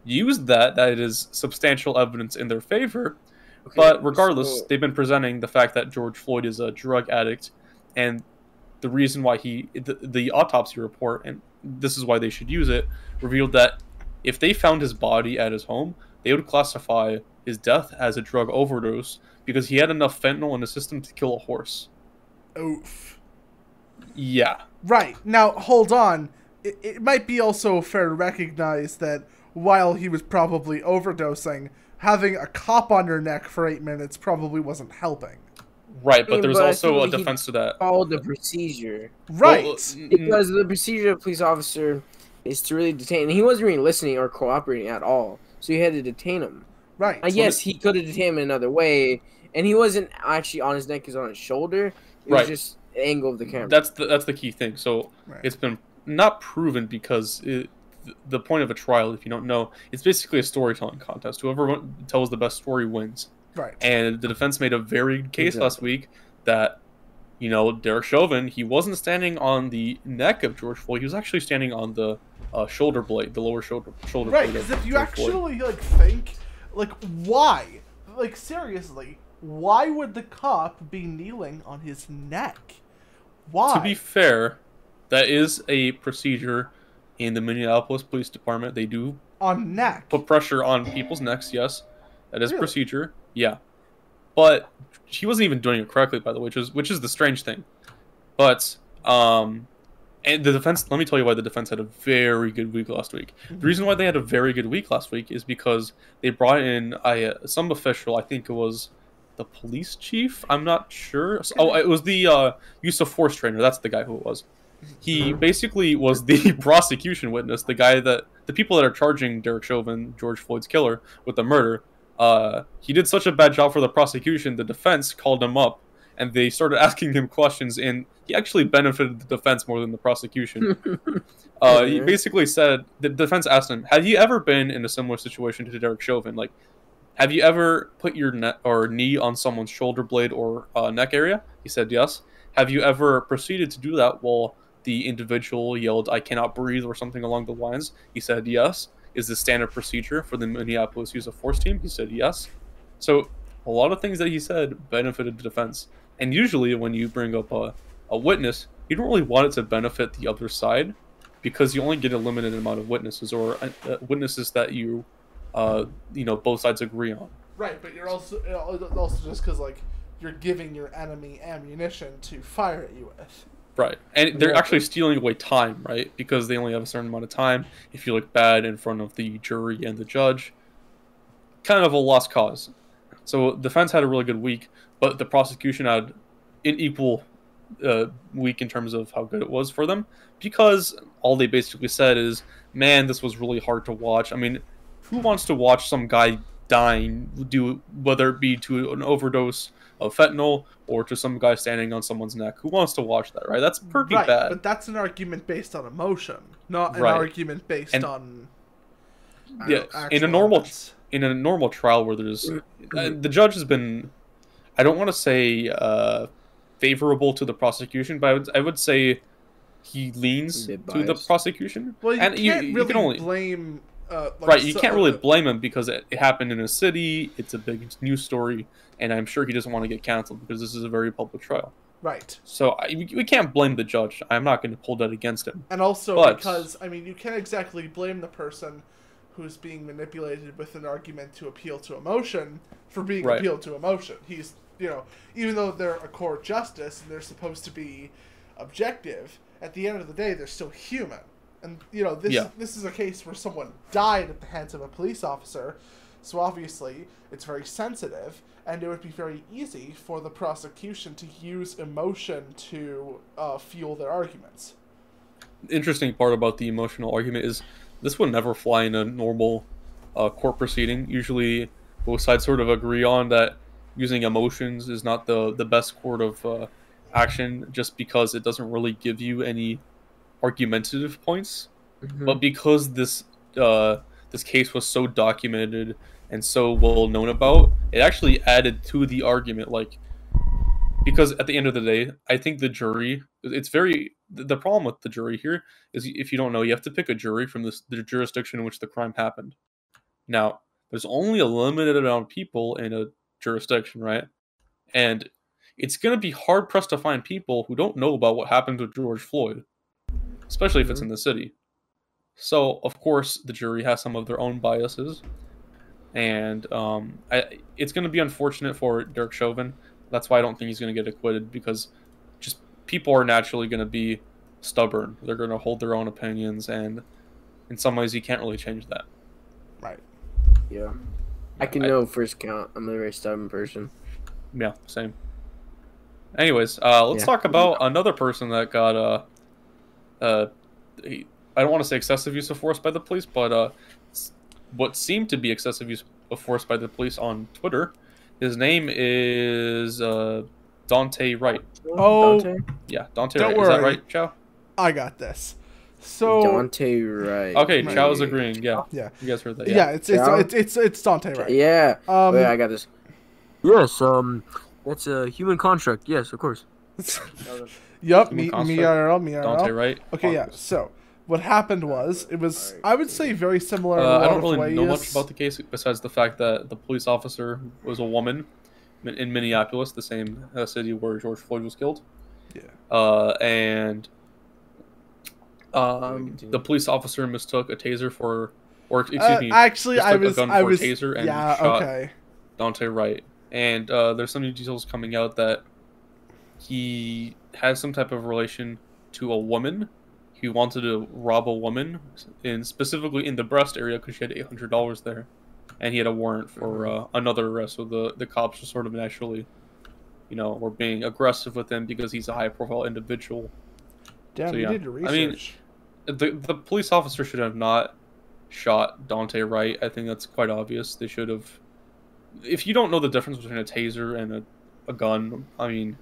used that. That it is substantial evidence in their favor. Okay, But regardless, so- they've been presenting the fact that George Floyd is a drug addict, and the reason why he the, the autopsy report and this is why they should use it revealed that if they found his body at his home, they would classify his death as a drug overdose because he had enough fentanyl in his system to kill a horse. Oof. Yeah, Right. Now, hold on. It, it might be also fair to recognize that while he was probably overdosing, having a cop on your neck for eight minutes probably wasn't helping. right. But there's but also a defense to that. followed the procedure Right. Well, uh, n- n- because the procedure of a police officer is to really detain. And he wasn't really listening or cooperating at all, so you had to detain him. Right. I guess he could have detained him another way, and he wasn't actually on his neck; he was on his shoulder. It was Right. just the angle of the camera. that's the that's the key thing. So Right. it's been not proven because it, the point of a trial, if you don't know, it's basically a storytelling contest. Whoever tells the best story wins. right. And the defense made a very good case Exactly. last week that you know Derek Chauvin he wasn't standing on the neck of George Floyd. He was actually standing on the uh, shoulder blade, the lower shoulder shoulder Right. blade. Because if you George Floyd. actually like think, like, why? Like seriously, why would the cop be kneeling on his neck? Why? To be fair, that is a procedure in the Minneapolis Police Department. They do on neck. put pressure on people's necks. Yes, that is Really? procedure. Yeah, but he wasn't even doing it correctly, by the way, which is which is the strange thing. But um, and the defense. Let me tell you why the defense had a very good week last week. Mm-hmm. The reason why they had a very good week last week is because they brought in I, some official. I think it was the police chief. I'm not sure. Oh, it was the uh, use of force trainer. That's the guy who it was. He basically was the prosecution witness, the guy that the people that are charging Derek Chauvin, George Floyd's killer, with the murder. Uh, he did such a bad job for the prosecution. The defense called him up, and they started asking him questions, and he actually benefited the defense more than the prosecution. Uh, he basically said the defense asked him, "Have you ever been in a similar situation to Derek Chauvin? Like, have you ever put your ne- or knee on someone's shoulder blade or uh, neck area?" He said, "Yes." Have you ever proceeded to do that while the individual yelled, "I cannot breathe" or something along the lines? He said, "Yes." Is this standard procedure for the Minneapolis use of force team? He said, "Yes." So a lot of things that he said benefited the defense. And usually, when you bring up a, a witness, you don't really want it to benefit the other side because you only get a limited amount of witnesses or uh, uh, witnesses that you, uh, you know, both sides agree on. Right, but you're also also just because like you're giving your enemy ammunition to fire at you with. Right, and they're actually stealing away time, right? Because they only have a certain amount of time. If you look bad in front of the jury and the judge, kind of a lost cause. So defense had a really good week, but the prosecution had an equal uh, week in terms of how good it was for them, because all they basically said is, "Man, this was really hard to watch." I mean, who wants to watch some guy dying, do whether it be to an overdose of fentanyl or to some guy standing on someone's neck? Who wants to watch that, right? That's pretty right, bad. but that's an argument based on emotion, not an Right. argument based And- on. Yeah, uh, in a normal evidence. in a normal trial where there's uh, the judge has been i don't want to say uh favorable to the prosecution but i would, I would say he leans to the prosecution Well, you and can't you, you really can only blame. Uh, like, right you so- can't really blame him because it, it happened in a city it's a big news story and i'm sure he doesn't want to get canceled because this is a very public trial Right, so I, we, we can't blame the judge i'm not going to pull that against him and also But- because I mean you can't exactly blame the person who's being manipulated with an argument to appeal to emotion for being Right. appealed to emotion. He's you know even though they're a court justice and they're supposed to be objective, at the end of the day they're still human. And you know this Yeah. this is a case where someone died at the hands of a police officer, so obviously it's very sensitive, and it would be very easy for the prosecution to use emotion to uh, fuel their arguments. interesting part about the emotional argument is this would never fly in a normal uh, court proceeding. Usually, both sides sort of agree on that using emotions is not the the best court of uh, action, just because it doesn't really give you any argumentative points. Mhm. But because this uh, this case was so documented and so well known about, it actually added to the argument. Like, because at the end of the day, I think the jury. It's very the the problem with the jury here is if you don't know, you have to pick a jury from this, the jurisdiction in which the crime happened. Now, there's only a limited amount of people in a jurisdiction, right? And it's going to be hard pressed to find people who don't know about what happened to George Floyd, especially if it's Mhm. in the city. So, of course, the jury has some of their own biases, and um, I, it's going to be unfortunate for Derek Chauvin. That's why I don't think he's going to get acquitted because just people are naturally going to be stubborn. They're going to hold their own opinions, and in some ways, you can't really change that. Right. Yeah. I can I- know first count. I'm a very stubborn person. Yeah, same. Anyways, uh, let's Yeah. talk about another person that got uh, uh, he- I don't want to say excessive use of force by the police, but uh, what seemed to be excessive use of force by the police on Twitter. His name is uh, Daunte Wright. Oh, Daunte? Yeah, Daunte Don't Wright. Is that right, Chow? I got this. So Daunte Wright. Okay, Right. Chow's agreeing. Yeah, Yeah. you guys heard that. yeah, Yeah. it's it's, it's it's it's Daunte right. Yeah. Um, oh, yeah, I got this. Yes, um, that's a human contract. Yes, of course. Yup, Human me me construct. IRL, me I. Daunte IRL. Wright. Okay, yeah. So what happened was it was I would say very similar. in Uh, I don't of really ways. know much about the case besides the fact that the police officer was a woman in- in Minneapolis, the same uh, city where George Floyd was killed. Yeah. Uh, and um, the police officer mistook a taser for, or excuse Uh, me, actually, I mistook a was gun I for a was taser and yeah shot okay. Daunte Wright. And uh, there's some new details coming out that he has some type of relation to a woman. He wanted to rob a woman, in specifically in the breast area because she had eight hundred dollars there, and he had a warrant for uh, another arrest. So the the cops were sort of naturally, you know, were being aggressive with him because he's a high profile individual. Damn, So, you yeah. did your I mean. The the police officer should have not shot Daunte Wright. I think that's quite obvious. They should have. If you don't know the difference between a taser and a, a gun, I mean,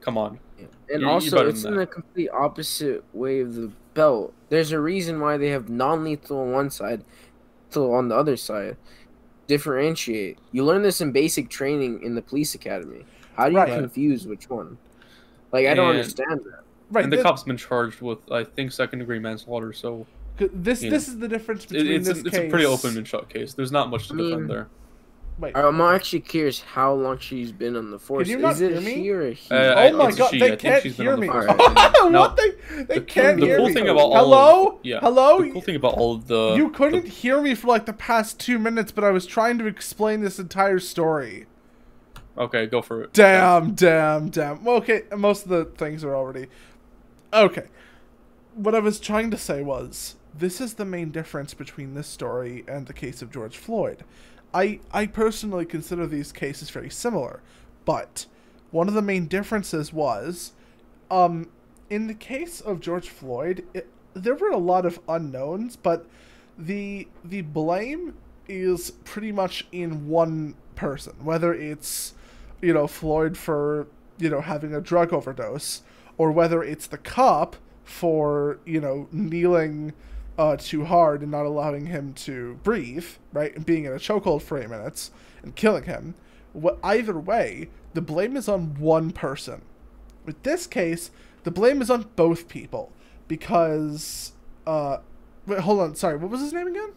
come on. And You- you also, better it's in that. the complete opposite way of the belt. There's a reason why they have non-lethal on one side, lethal on the other side. Differentiate. You learn this in basic training in the police academy. How do you Right. confuse which one? Like I don't And- understand that. Right. and the thi- cop's been charged with, I think, second degree manslaughter. So this you this is the difference it, between it's this a, case. it's a pretty open and shut case. There's not much to I mean, defend there. wait. I'm actually curious how long she's been on the force. Can you not Is it hear me? he or a he? Uh, oh I- my god, she. They think can't she's been hear the me. force. what? No. They they The, can't the hear cool me. thing about all Hello? Of, yeah. Hello? The cool thing about all of the you couldn't hear me for like the past two minutes, but I was trying to explain this entire story. Okay, go for it. Damn, damn, damn. Well, okay, most of the things are already. Okay. What I was trying to say was this is the main difference between this story and the case of George Floyd. I, I personally consider these cases very similar, but one of the main differences was um, in the case of George Floyd, it, there were a lot of unknowns, but the the blame is pretty much in one person, whether it's you know Floyd for you know having a drug overdose, or whether it's the cop for you know kneeling uh, too hard and not allowing him to breathe, right, and being in a chokehold for eight minutes and killing him. What either way, the blame is on one person. With this case, the blame is on both people because uh, wait, hold on, sorry, what was his name again?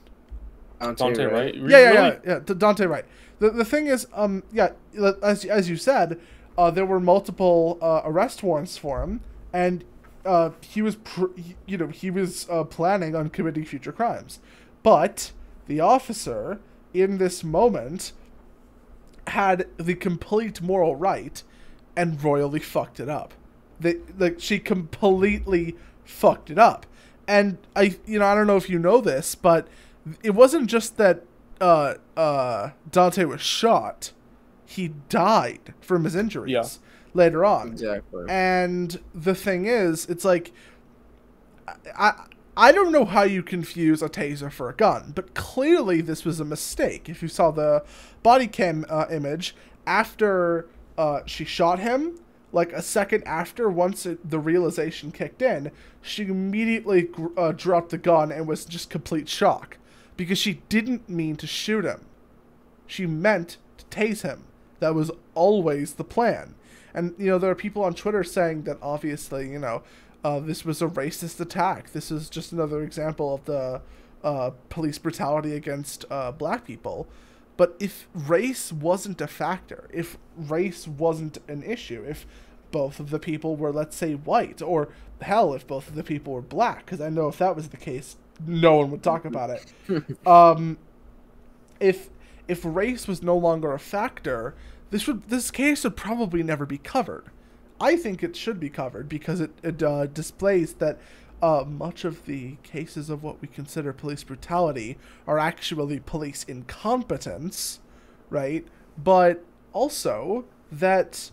Daunte, right? Yeah, yeah, yeah, yeah. Daunte, right. The, the thing is, um, yeah, as, as you said, uh, there were multiple uh, arrest warrants for him, and uh, he was, you know, he was uh, planning on committing future crimes, but the officer in this moment had the complete moral right and royally fucked it up. They, like she completely fucked it up. And I you know, I don't know if you know this, but it wasn't just that uh uh Daunte was shot. He died from his injuries Yeah. later on. Exactly. And the thing is, it's like I, I I don't know how you confuse a taser for a gun, but clearly this was a mistake. If you saw the body cam uh, image after uh, she shot him, like a second after, once it, the realization kicked in, she immediately gr- uh, dropped the gun and was just complete shock because she didn't mean to shoot him. She meant to tase him. That was always the plan. And, you know, there are people on Twitter saying that obviously, you know, uh, this was a racist attack. This is just another example of the uh, police brutality against uh, black people. But if race wasn't a factor, if race wasn't an issue, if both of the people were, let's say, white, or hell, if both of the people were black, because I know if that was the case, no one would talk about it. um, if if race was no longer a factor, this would this case would probably never be covered. I think it should be covered because it, it uh, displays that uh, much of the cases of what we consider police brutality are actually police incompetence, right? But also that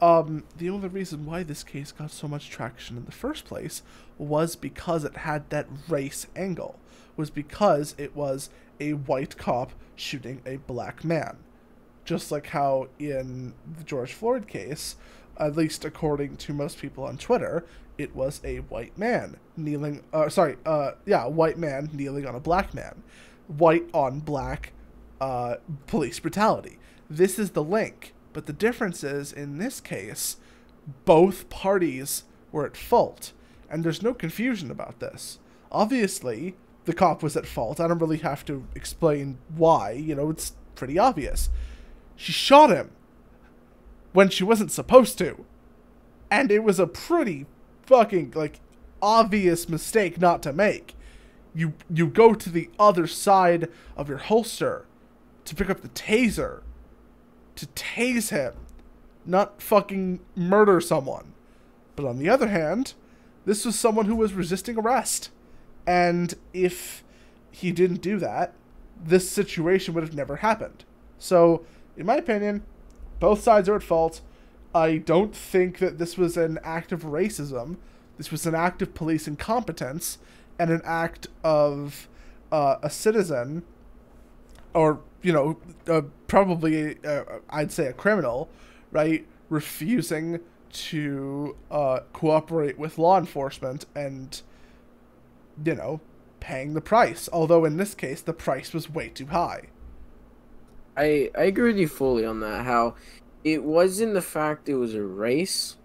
um, the only reason why this case got so much traction in the first place was because it had that race angle, was because it was a white cop shooting a black man just like how in the George Floyd case, at least according to most people on Twitter, it was a white man kneeling. Uh, sorry, uh, yeah, white man kneeling on a black man, white on black, uh, police brutality. This is the link, but the difference is in this case, both parties were at fault, and there's no confusion about this. Obviously, the cop was at fault. I don't really have to explain why. You know, it's pretty obvious she shot him when she wasn't supposed to. And it was a pretty fucking like obvious mistake not to make. You you go to the other side of your holster to pick up the taser to tase him, not fucking murder someone. But on the other hand, this was someone who was resisting arrest. And if he didn't do that, this situation would have never happened. So, in my opinion, both sides are at fault. I don't think that this was an act of racism. This was an act of police incompetence and an act of uh, a citizen, or, you know, uh, probably, uh, I'd say a criminal, right, refusing to uh, cooperate with law enforcement and, you know, paying the price. Although in this case, the price was way too high. I I agree with you fully on that. How it wasn't the fact it was a race.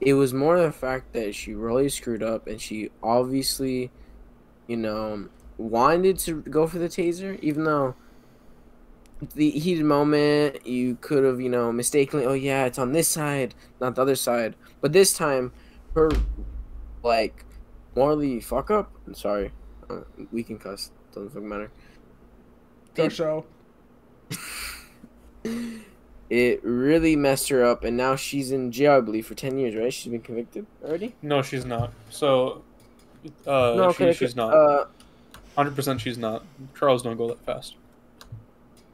It was more the fact that she really screwed up and she obviously, you know, wanted to go for the taser, even though the heated moment, you could have, you know, mistakenly, oh yeah, it's on this side, not the other side. But this time, her, like, morally fuck up. I'm sorry, uh, we can cuss. Doesn't fucking matter. Go It- show. It really messed her up, and now she's in jail, I believe, for ten years. Right? She's been convicted already. No, she's not. So, uh, no, she, okay, she's okay. not. Uh, Hundred percent, she's not. Trials don't go that fast.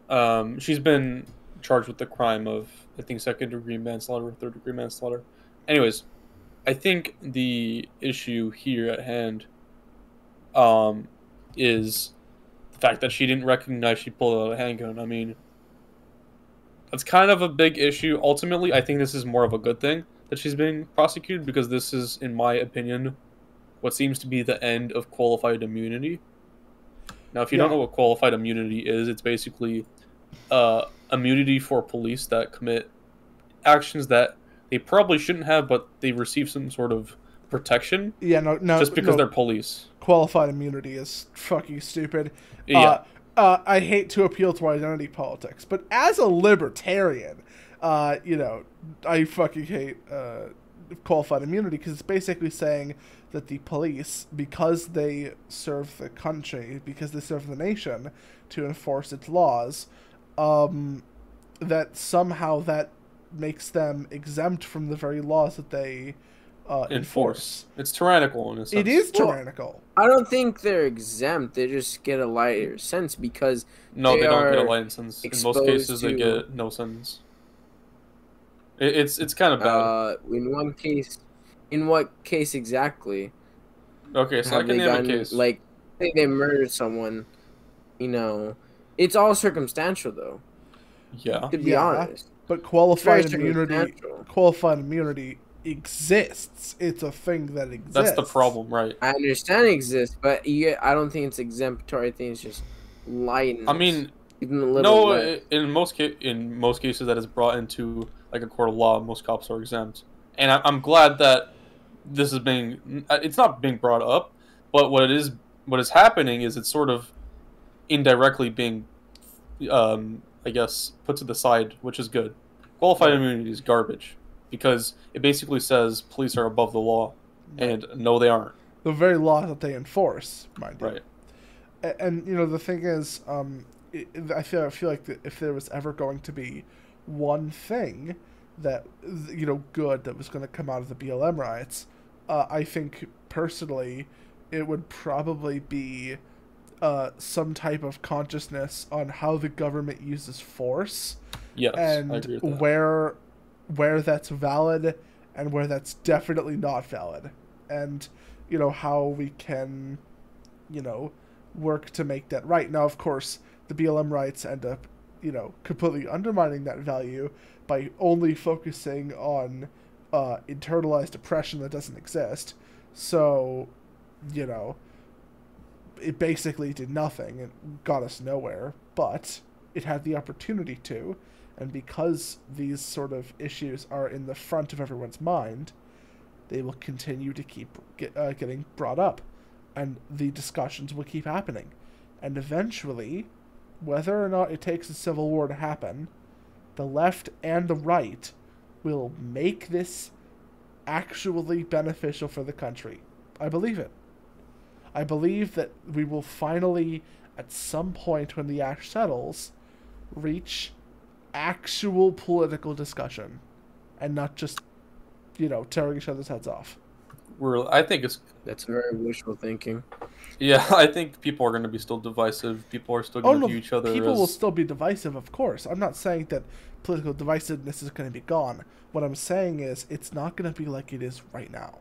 Um, she's been charged with the crime of, I think, second degree manslaughter or third degree manslaughter. Anyways, I think the issue here at hand, um, is the fact that she didn't recognize she pulled out a handgun. I mean, that's kind of a big issue. Ultimately, I think this is more of a good thing that she's being prosecuted because this is, in my opinion, what seems to be the end of qualified immunity. Now, if you don't know what qualified immunity is, it's basically uh, immunity for police that commit actions that they probably shouldn't have, but they receive some sort of protection Yeah, no, no. just because no, they're police. qualified immunity is fucking stupid. Yeah, Uh, uh, I hate to appeal to identity politics, but as a libertarian, uh, you know, I fucking hate uh, qualified immunity because it's basically saying that the police, because they serve the country, because they serve the nation to enforce its laws, um, that somehow that makes them exempt from the very laws that they uh, enforce. enforce. It's tyrannical in a sense. It is Well, tyrannical. I don't think they're exempt. They just get a lighter sentence because No, they, they don't get a lighter license. In most exposed cases, they get no sentence. It, it's it's kind of bad. uh, in one case, in what case exactly? okay, so I can they name a case. like they murdered someone? You know, it's all circumstantial though. Yeah, To be Yeah. honest, But qualified immunity circumstantial. qualified immunity exists. It's a thing that exists. that's the problem, right? I understand it exists, but yeah, I don't think it's exemplary. I think it's just lightness. I mean, even a little no, less. in most ca- in most cases that is brought into like a court of law, most cops are exempt, and I- I'm glad that this is being. It's not being brought up, but what it is, what is happening is it's sort of indirectly being, um, I guess, put to the side, which is good. Qualified immunity is garbage because it basically says police are above the law, and no, they aren't. the very law that they enforce, mind you. Right. A- And, you know the thing is, um, i I feel I feel like if there was ever going to be one thing that you know good that was going to come out of the BLM riots, uh, I think personally, it would probably be uh, some type of consciousness on how the government uses force Yes, I and agree with that. where where that's valid and where that's definitely not valid. And you know how we can you know work to make that right. Now of course the BLM rights end up you know completely undermining that value by only focusing on uh, internalized oppression that doesn't exist. So you know it basically did nothing and got us nowhere but it had the opportunity to and because these sort of issues are in the front of everyone's mind, they will continue to keep get, uh, getting brought up, and the discussions will keep happening. And eventually, whether or not it takes a civil war to happen, the left and the right will make this actually beneficial for the country. I believe it. I believe that we will finally, at some point when the ash settles, reach actual political discussion and not just you know tearing each other's heads off We're, I think it's That's very wishful thinking. Yeah, I think people are going to be still divisive. People are still oh going to no view each other people as will still be divisive of course i'm not saying that political divisiveness is going to be gone what i'm saying is it's not going to be like it is right now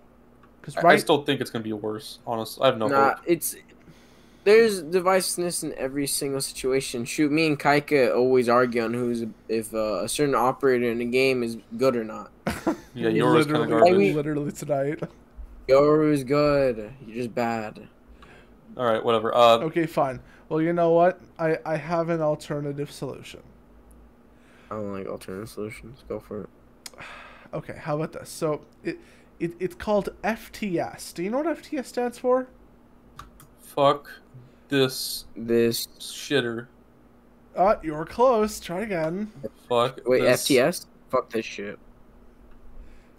because I- right I still think it's going to be worse. Honestly, I have no nah, hope. it's there's divisiveness in every single situation. Shoot, me and Kaika always argue on who's if uh, a certain operator in a game is good or not. Yeah, yours kind of literally, garbage. we- literally tonight Yoru's good. You're just bad. All right, whatever. Uh, okay fine well you know what i i have an alternative solution I don't like alternative solutions. Go for it. okay how about this so it, it it's called fts do you know what fts stands for fuck this This shitter. Uh, you were close. Try again. Fuck. Wait, this, FTS? Fuck this shit.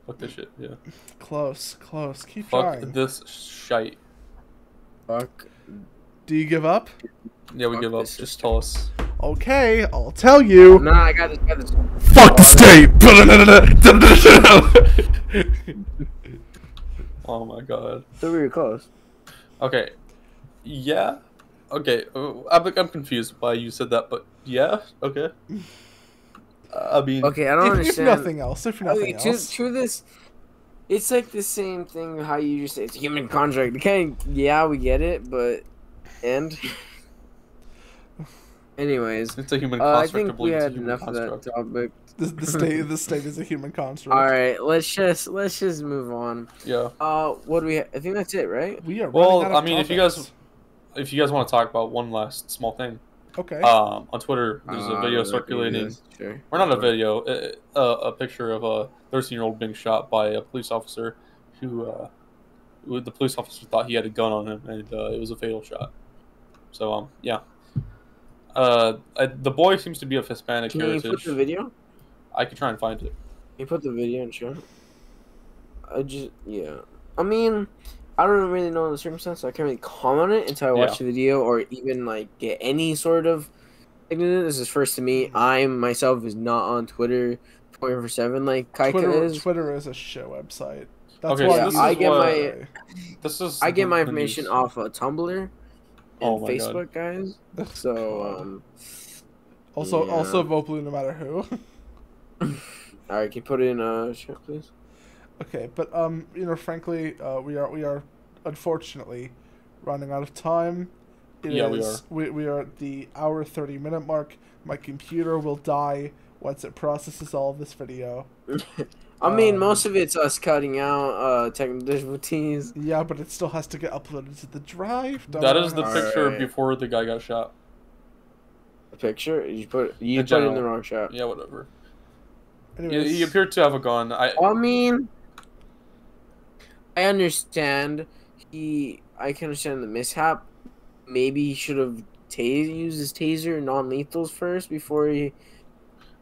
Fuck this shit. Yeah. Close, close. Keep Fuck trying. this shite. Fuck. Do you give up? Yeah, we Fuck give up. this Just shit. tell us. Okay, I'll tell you. Nah, I got this. Got this. Fuck the state. Oh my god. So we were close. Okay. Yeah. Okay. uh, I'm I'm confused why you said that, but yeah. Okay. I mean. Okay, I don't if, if nothing else, if nothing Okay, to, else. to this, it's like the same thing. How you just say it's a human contract. Okay, yeah, we get it, but and. Anyways, It's a human uh, I construct. think I we believe it's a had human enough of that construct. topic. The, the state, the state is a human construct. All right, let's just let's just move on. Yeah. Uh, what do we? Ha- I think that's it, right? We are. Well, out of I mean, if you guys- If you guys want to talk about one last small thing, Okay. um, on Twitter, there's a Uh, video circulating. good, Sure. Or not a video, uh, uh, a picture of a 13 year old being shot by a police officer who, uh, the police officer thought he had a gun on him, and uh, it was a fatal shot. So, um, yeah. Uh, I, the boy seems to be of Hispanic Can you put heritage. the video? I could try and find it. You put the video in chat. I just yeah. I mean, I don't really know the circumstance, so I can't really comment on it until I watch Yeah. the video or even like get any sort of. This is first to me. Mm-hmm. I myself is not on Twitter twenty four seven like Kaika Twitter, is. Twitter is a show website. That's Okay, why so this I use get it. my- This is. I get my information news. off of Tumblr and Oh my God. Facebook, guys. So um, Also, Yeah. also vote blue no matter who. all right, can you put it in uh chat, please? okay, but um, you know, frankly, uh, we are we are unfortunately running out of time. It Yeah, we is- We, we are at the hour thirty minute mark. My computer will die once it processes all of this video. I mean, Um, most of it's us cutting out uh technical difficulties. Yeah, but it still has to get uploaded to the drive. Don't That know is the how- Alright. picture before the guy got shot. The picture you put you In put it in the wrong shot. Yeah, whatever. He, Anyways, he appeared to have a gun. I. I mean, I understand. He, I can understand the mishap. Maybe he should have tas used his taser non-lethals first before he.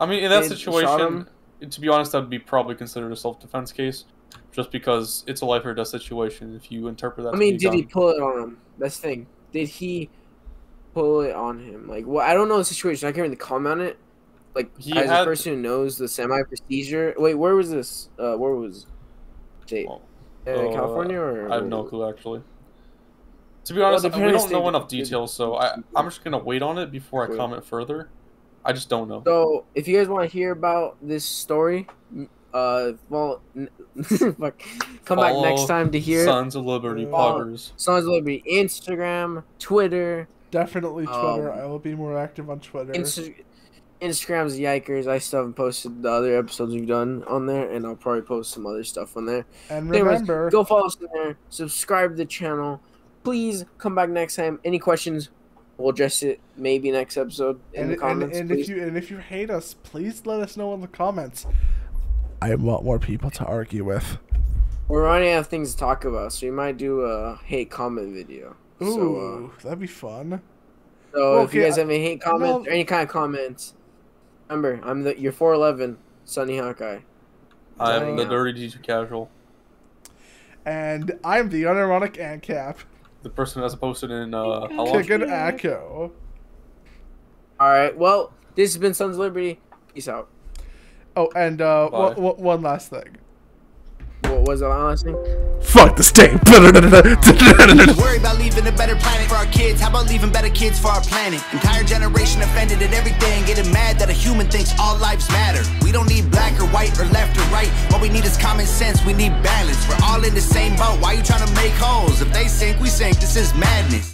I mean, in that situation, to be honest, that would be probably considered a self-defense case, just because it's a life or death situation. If you interpret that, I mean, did he pull it on him? That's the thing. Did he pull it on him? Like, well, I don't know the situation. I can't really comment on it. Like, He as had- a person who knows the semi procedure. Wait, where was this? Uh, where was? State? Well, Uh, uh, California or? I have no clue actually. To be honest, we don't know enough details, so I, I'm just gonna wait on it before I comment further. I just don't know. So, if you guys want to hear about this story, uh, well, n- fuck, come back next time to hear. Sons of Liberty Follow- poggers. Sons of Liberty, Instagram, Twitter, definitely Twitter. Um, I will be more active on Twitter. Insta- Instagram's Yikers. I still haven't posted the other episodes we've done on there, and I'll probably post some other stuff on there. and Anyways, remember, Go follow us on there. Subscribe to the channel. Please come back next time. Any questions? We'll address it maybe next episode in and, the and, comments. and if you and if you hate us, please let us know in the comments. I want more people to argue with. We're running out of things to talk about, so we might do a hate comment video. Ooh, So, uh, that'd be fun. so if you guys I- have any hate comments or any kind of comments, remember I'm the you're 411 Sunny Hawkeye. I'm the out. dirty teacher casual, And I'm the unironic ANCAP. The person that's posted in uh, how long? Kick an echo. All right. Well, this has been Sons of Liberty. Peace out. Oh, and uh, Bye. one, one- one last thing. What was the last thing? Fuck the state. Worry about leaving a better planet for our kids. How about leaving better kids for our planet? Entire generation offended at everything, getting mad that a human thinks all lives matter. We don't need black or white or left or right. What we need is common sense. We need balance. We're all in the same boat. Why you trying to make holes? If they sink, we sink. This is madness.